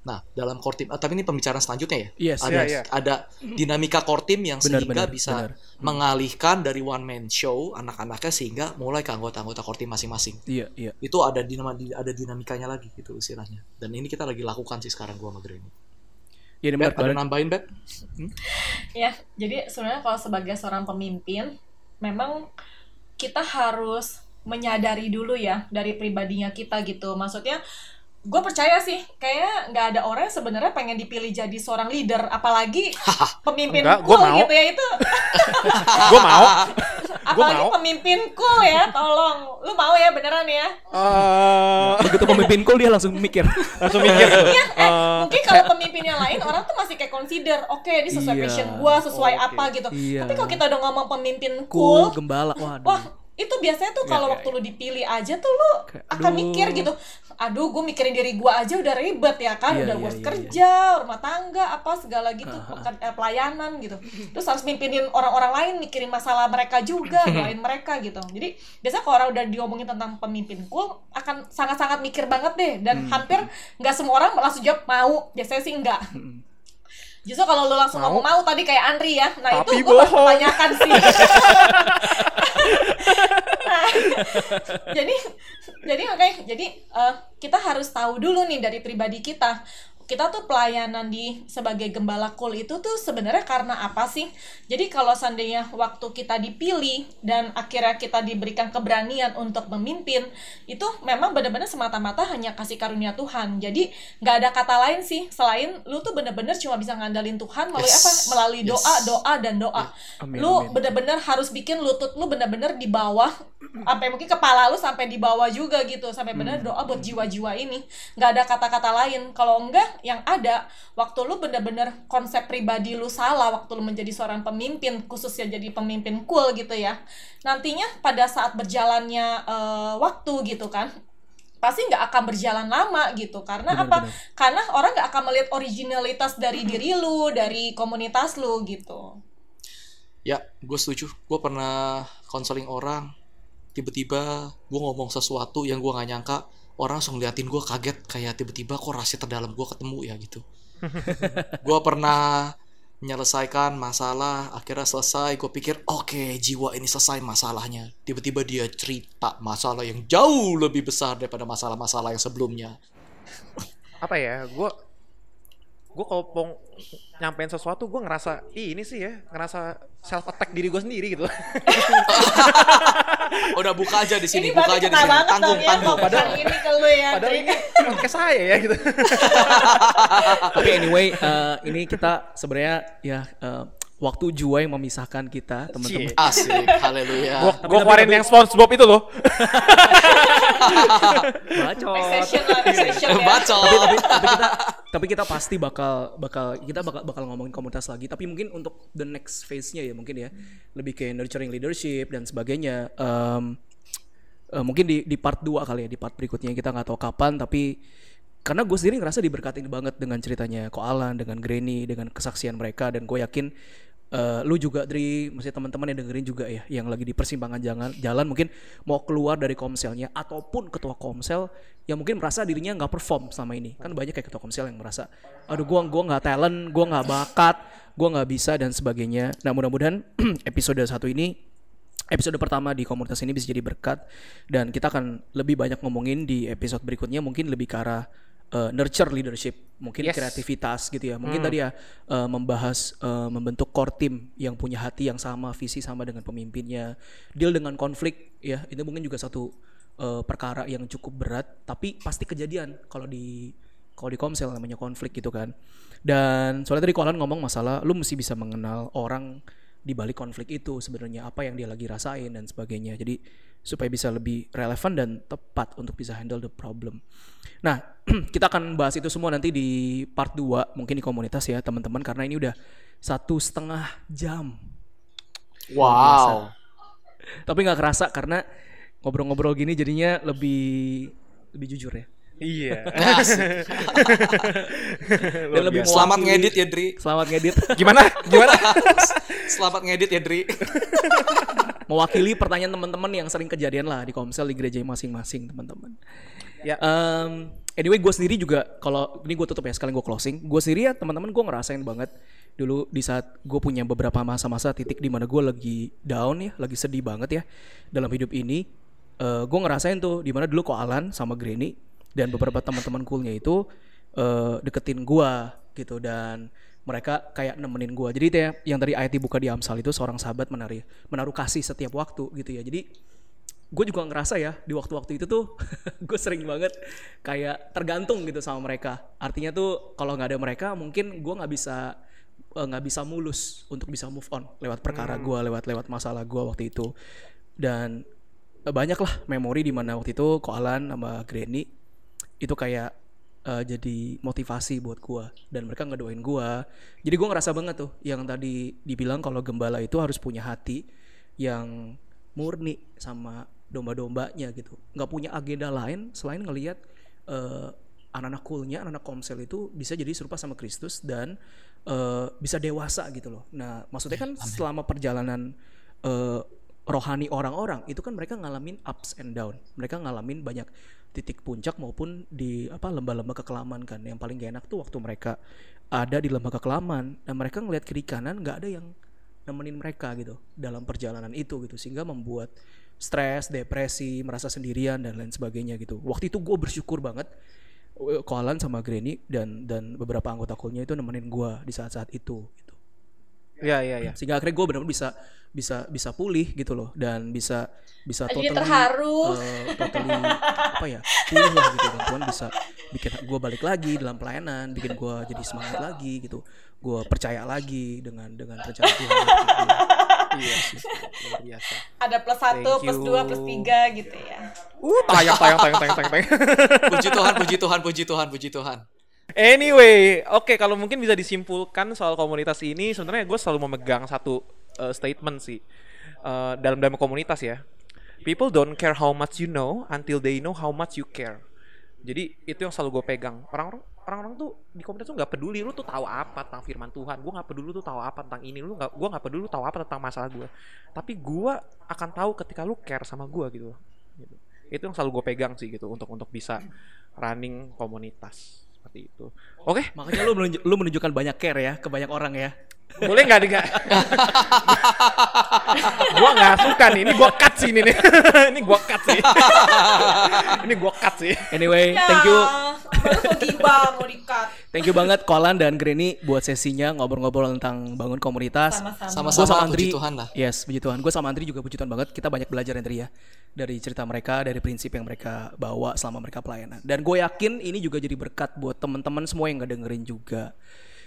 nah dalam core team ah, tapi ini pembicaraan selanjutnya ya Yes, ada Iya, iya. ada dinamika core team yang Benar, sehingga benar, bisa benar. mengalihkan dari one man show anak-anaknya sehingga mulai ke anggota-anggota core team masing-masing Iya, iya. itu ada dinama ada dinamikanya lagi gitu istilahnya dan ini kita lagi lakukan sih sekarang gua sama Granny Iya, menarik ada nambahin Bet? Ya, jadi sebenarnya kalau sebagai seorang pemimpin, memang kita harus menyadari dulu ya dari pribadinya kita gitu. Maksudnya, gue percaya sih, kayaknya nggak ada orang yang sebenarnya pengen dipilih jadi seorang leader, apalagi pemimpin Enggak, gua cool mau. gitu ya itu. gue mau. Apalagi mau. pemimpin cool ya, tolong. Lu mau ya beneran ya? Eh, Begitu pemimpin cool dia langsung mikir. langsung mikir. Iya, eh, Eh, mungkin kalau pemimpin yang lain orang tuh masih kayak consider, oke ini sesuai Iya. passion gua, sesuai Oke. apa gitu. Iya. Tapi kalau kita udah ngomong pemimpin Cool, cool, gembala. Waduh. wah itu biasanya tuh Iya, kalau iya, waktu lu dipilih aja tuh lu Kayak, akan aduh. mikir gitu aduh gue mikirin diri gue aja udah ribet ya kan Iya, udah iya, gue iya, kerja rumah tangga apa segala gitu eh, pelayanan gitu. Terus harus mimpinin orang-orang lain mikirin masalah mereka juga doain mereka gitu. Jadi biasanya kalau orang udah diomongin tentang pemimpin cool akan sangat-sangat mikir banget deh. Dan Hmm. hampir nggak semua orang langsung jawab mau. Biasanya sih enggak Justru kalau lu langsung Mau. ngomong mau tadi kayak Andri ya, nah Tapi itu gue pertanyakan sih. Nah, jadi jadi makanya jadi eh, kita harus tahu dulu nih dari pribadi kita kita tuh pelayanan di sebagai gembala kul itu tuh sebenarnya karena apa sih? Jadi kalau seandainya waktu kita dipilih dan akhirnya kita diberikan keberanian untuk memimpin, itu memang benar-benar semata-mata hanya kasih karunia Tuhan. Jadi nggak ada kata lain sih selain lu tuh benar-benar cuma bisa ngandalin Tuhan melalui Yes. apa? Melalui Yes. doa, doa dan doa. Amin, lu amin. bener-bener harus bikin lutut lu bener-bener di bawah sampai mungkin kepala lu sampai di bawah juga gitu sampai Hmm. bener doa buat jiwa-jiwa ini nggak ada kata-kata lain kalau enggak yang ada waktu lu bener-bener konsep pribadi lu salah waktu lu menjadi seorang pemimpin khususnya jadi pemimpin cool gitu ya nantinya pada saat berjalannya eh, waktu gitu kan pasti nggak akan berjalan lama gitu karena Benar, apa benar. karena orang nggak akan melihat originalitas dari diri lu dari komunitas lu gitu Ya, gue setuju. Gue pernah konseling orang, tiba-tiba gue ngomong sesuatu yang gue nggak nyangka, orang langsung liatin gue kaget, kayak tiba-tiba kok rahasia terdalam gue ketemu ya gitu. gue pernah menyelesaikan masalah, akhirnya selesai, gue pikir, oke, jiwa ini selesai masalahnya. Tiba-tiba dia cerita masalah yang jauh lebih besar daripada masalah-masalah yang sebelumnya. apa ya gue gue kalau pong nyampein sesuatu gue ngerasa Ih, ini sih ya ngerasa self attack diri gue sendiri gitu Udah buka aja di sini, ini buka aja di sini. Tanggung, ya tanggung. padahal ini ke lu ya padahal ini podcast saya ya gitu Tapi anyway, eh, ini kita sebenarnya ya eh, waktu jua yang memisahkan kita, teman-teman. Asik, haleluya. gue Tapi- gue tapi- keluarin tapi- yang SpongeBob itu loh Bacot. next session ya Bacot. tapi, tapi kita tapi kita pasti bakal bakal kita bakal bakal ngomongin komunitas lagi. Tapi mungkin untuk the next phase-nya ya mungkin ya. Lebih ke nurturing leadership dan sebagainya. Em, eh, mungkin di di part 2 kali ya di part berikutnya. Kita nggak tahu kapan tapi karena gue sendiri ngerasa diberkatin banget dengan ceritanya Ko Alan dengan Granny dengan kesaksian mereka. Dan gue yakin eh, lu juga dari maksudnya teman-teman yang dengerin juga ya yang lagi di persimpangan jalan jalan mungkin mau keluar dari komselnya ataupun ketua komsel yang mungkin merasa dirinya nggak perform selama ini. Kan banyak kayak ketua komsel yang merasa aduh gua gua nggak talent gua nggak bakat gua nggak bisa dan sebagainya. Nah mudah-mudahan episode satu ini episode pertama di komunitas ini bisa jadi berkat dan kita akan lebih banyak ngomongin di episode berikutnya mungkin lebih ke arah uh, nurture leadership mungkin Yes. kreativitas gitu ya. Mungkin tadi ya uh, membahas uh, membentuk core team yang punya hati yang sama visi sama dengan pemimpinnya. Deal dengan konflik ya itu mungkin juga satu uh, perkara yang cukup berat. Tapi pasti kejadian kalau di kalau di komsel namanya konflik gitu kan. Dan soalnya tadi Kolan ngomong masalah lu mesti bisa mengenal orang di balik konflik itu sebenarnya apa yang dia lagi rasain dan sebagainya. Jadi supaya bisa lebih relevan dan tepat untuk bisa handle the problem. Nah kita akan bahas itu semua nanti di part 2 mungkin di komunitas ya teman-teman karena ini udah satu setengah jam. Wow. tapi nggak kerasa karena ngobrol-ngobrol gini jadinya lebih lebih jujur ya iya dan lebih Selamat ngedit ya Dri. selamat ngedit gimana gimana Selamat ngedit ya Dri. mewakili pertanyaan teman-teman yang sering kejadian lah di komsel di gereja masing-masing teman-teman. Ya. Em, anyway gue sendiri juga kalau ini gue tutup ya sekalian gue closing. Gue sendiri ya teman-teman gue ngerasain banget dulu di saat gue punya beberapa masa-masa titik di mana gue lagi down ya, lagi sedih banget ya dalam hidup ini. Eh gue ngerasain tuh di mana dulu kok Alan sama Granny dan beberapa teman-teman coolnya itu eh, deketin gue gitu dan mereka kayak nemenin gue. Jadi itu ya, yang tadi ayat dibuka di Amsal itu seorang sahabat menaruh menaruh kasih setiap waktu gitu ya. Jadi gue juga ngerasa ya di waktu-waktu itu tuh gue sering banget kayak tergantung gitu sama mereka. Artinya tuh kalau nggak ada mereka mungkin gue nggak bisa eh, nggak bisa mulus untuk bisa move on lewat perkara gue, lewat lewat masalah gue waktu itu. Dan eh, banyak lah memori di mana waktu itu Koalan sama Granny itu kayak eh, jadi motivasi buat gua. Dan mereka ngedoain gua. Jadi gua ngerasa banget tuh yang tadi dibilang kalau gembala itu harus punya hati yang murni sama domba-dombanya gitu. Nggak punya agenda lain selain ngelihat eh, anak-anak coolnya anak-anak komsel itu bisa jadi serupa sama Kristus dan eh, bisa dewasa gitu loh. Nah maksudnya kan selama perjalanan eh, rohani orang-orang itu kan mereka ngalamin ups and down. Mereka ngalamin banyak titik puncak maupun di apa lembah-lembah kekelaman kan. Yang paling gak enak tuh waktu mereka ada di lembah kekelaman dan mereka ngelihat kiri kanan nggak ada yang nemenin mereka gitu dalam perjalanan itu gitu. Sehingga membuat stres depresi merasa sendirian dan lain sebagainya gitu. Waktu itu gue bersyukur banget eh, Koalan sama Granny dan dan beberapa anggota kulnya itu nemenin gue di saat-saat itu Iya, iya, iya. sehingga akhirnya gue benar-benar bisa bisa bisa pulih gitu loh dan bisa bisa Jadi totally terharu. eh, totally apa ya pulih lah gitu dan Tuhan bisa bikin gue balik lagi dalam pelayanan bikin gue jadi semangat lagi gitu gue percaya lagi dengan dengan rencana Tuhan gitu. Iya sih, luar biasa. Ada plus satu, Thank plus you. dua, plus tiga gitu ya. Uh, tayang, tayang, tayang, tayang, tayang. puji Tuhan, puji Tuhan, puji Tuhan, puji Tuhan. Anyway, oke kalau mungkin bisa disimpulkan soal komunitas ini, sebenarnya gue selalu memegang satu uh, statement sih Uh, dalam dalam komunitas ya. People don't care how much you know until they know how much you care. Jadi itu yang selalu gue pegang. Orang-orang orang-orang tuh di komunitas tuh nggak peduli lu tuh tahu apa tentang firman Tuhan. Gue nggak peduli lu tuh tahu apa tentang ini. Lu nggak, gue nggak peduli lu tahu apa tentang masalah gue. Tapi gue akan tahu ketika lu care sama gue gitu. Gitu. Itu yang selalu gue pegang sih gitu untuk untuk bisa running komunitas seperti itu. Oke, makanya lu menunjuk, lu menunjukkan banyak care ya ke banyak orang ya boleh nggak nih gua nggak suka nih, ini gua cut sih ini nih. ini gua cut sih. ini gua cut sih. anyway thank you Baru mau mau di-cut. thank you banget Koalan dan Granny buat sesinya ngobrol-ngobrol tentang bangun komunitas Sama-sama. Gua Sama-sama, Andri, puji Tuhan lah. Yes, puji Tuhan. Gue sama Andri juga puji Tuhan banget. Kita banyak belajar Andri ya dari cerita mereka, dari prinsip yang mereka bawa selama mereka pelayanan. Dan gue yakin ini juga jadi berkat buat teman-teman semua yang nggak dengerin juga.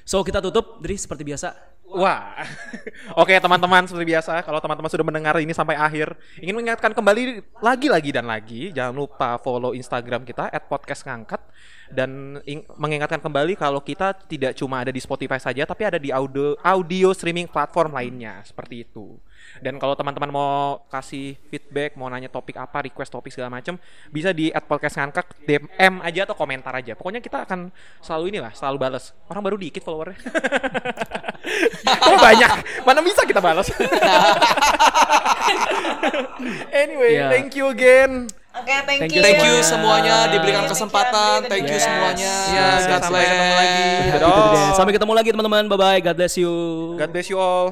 So kita tutup, Dri seperti biasa. Wah. Oke, teman-teman seperti biasa, kalau teman-teman sudah mendengar ini sampai akhir, ingin mengingatkan kembali lagi-lagi dan lagi, jangan lupa follow Instagram kita @podcastngangkat dan ing- mengingatkan kembali kalau kita tidak cuma ada di Spotify saja, tapi ada di audio audio streaming platform lainnya seperti itu. Dan kalau teman-teman mau kasih feedback, mau nanya topik apa, request topik segala macam, bisa di @podcastngangkat DM aja atau komentar aja. Pokoknya kita akan selalu inilah, selalu balas. Orang baru dikit followernya. Oh banyak, mana bisa kita balas? anyway, Ya. thank you again. Oke, thank, Thank you. Thank you Semuanya. semuanya diberikan Thank you, kesempatan. Thank you Yes. semuanya. Ya, God sampai ketemu lagi. Sampai ketemu lagi teman-teman. Bye bye. God bless you. God bless you all.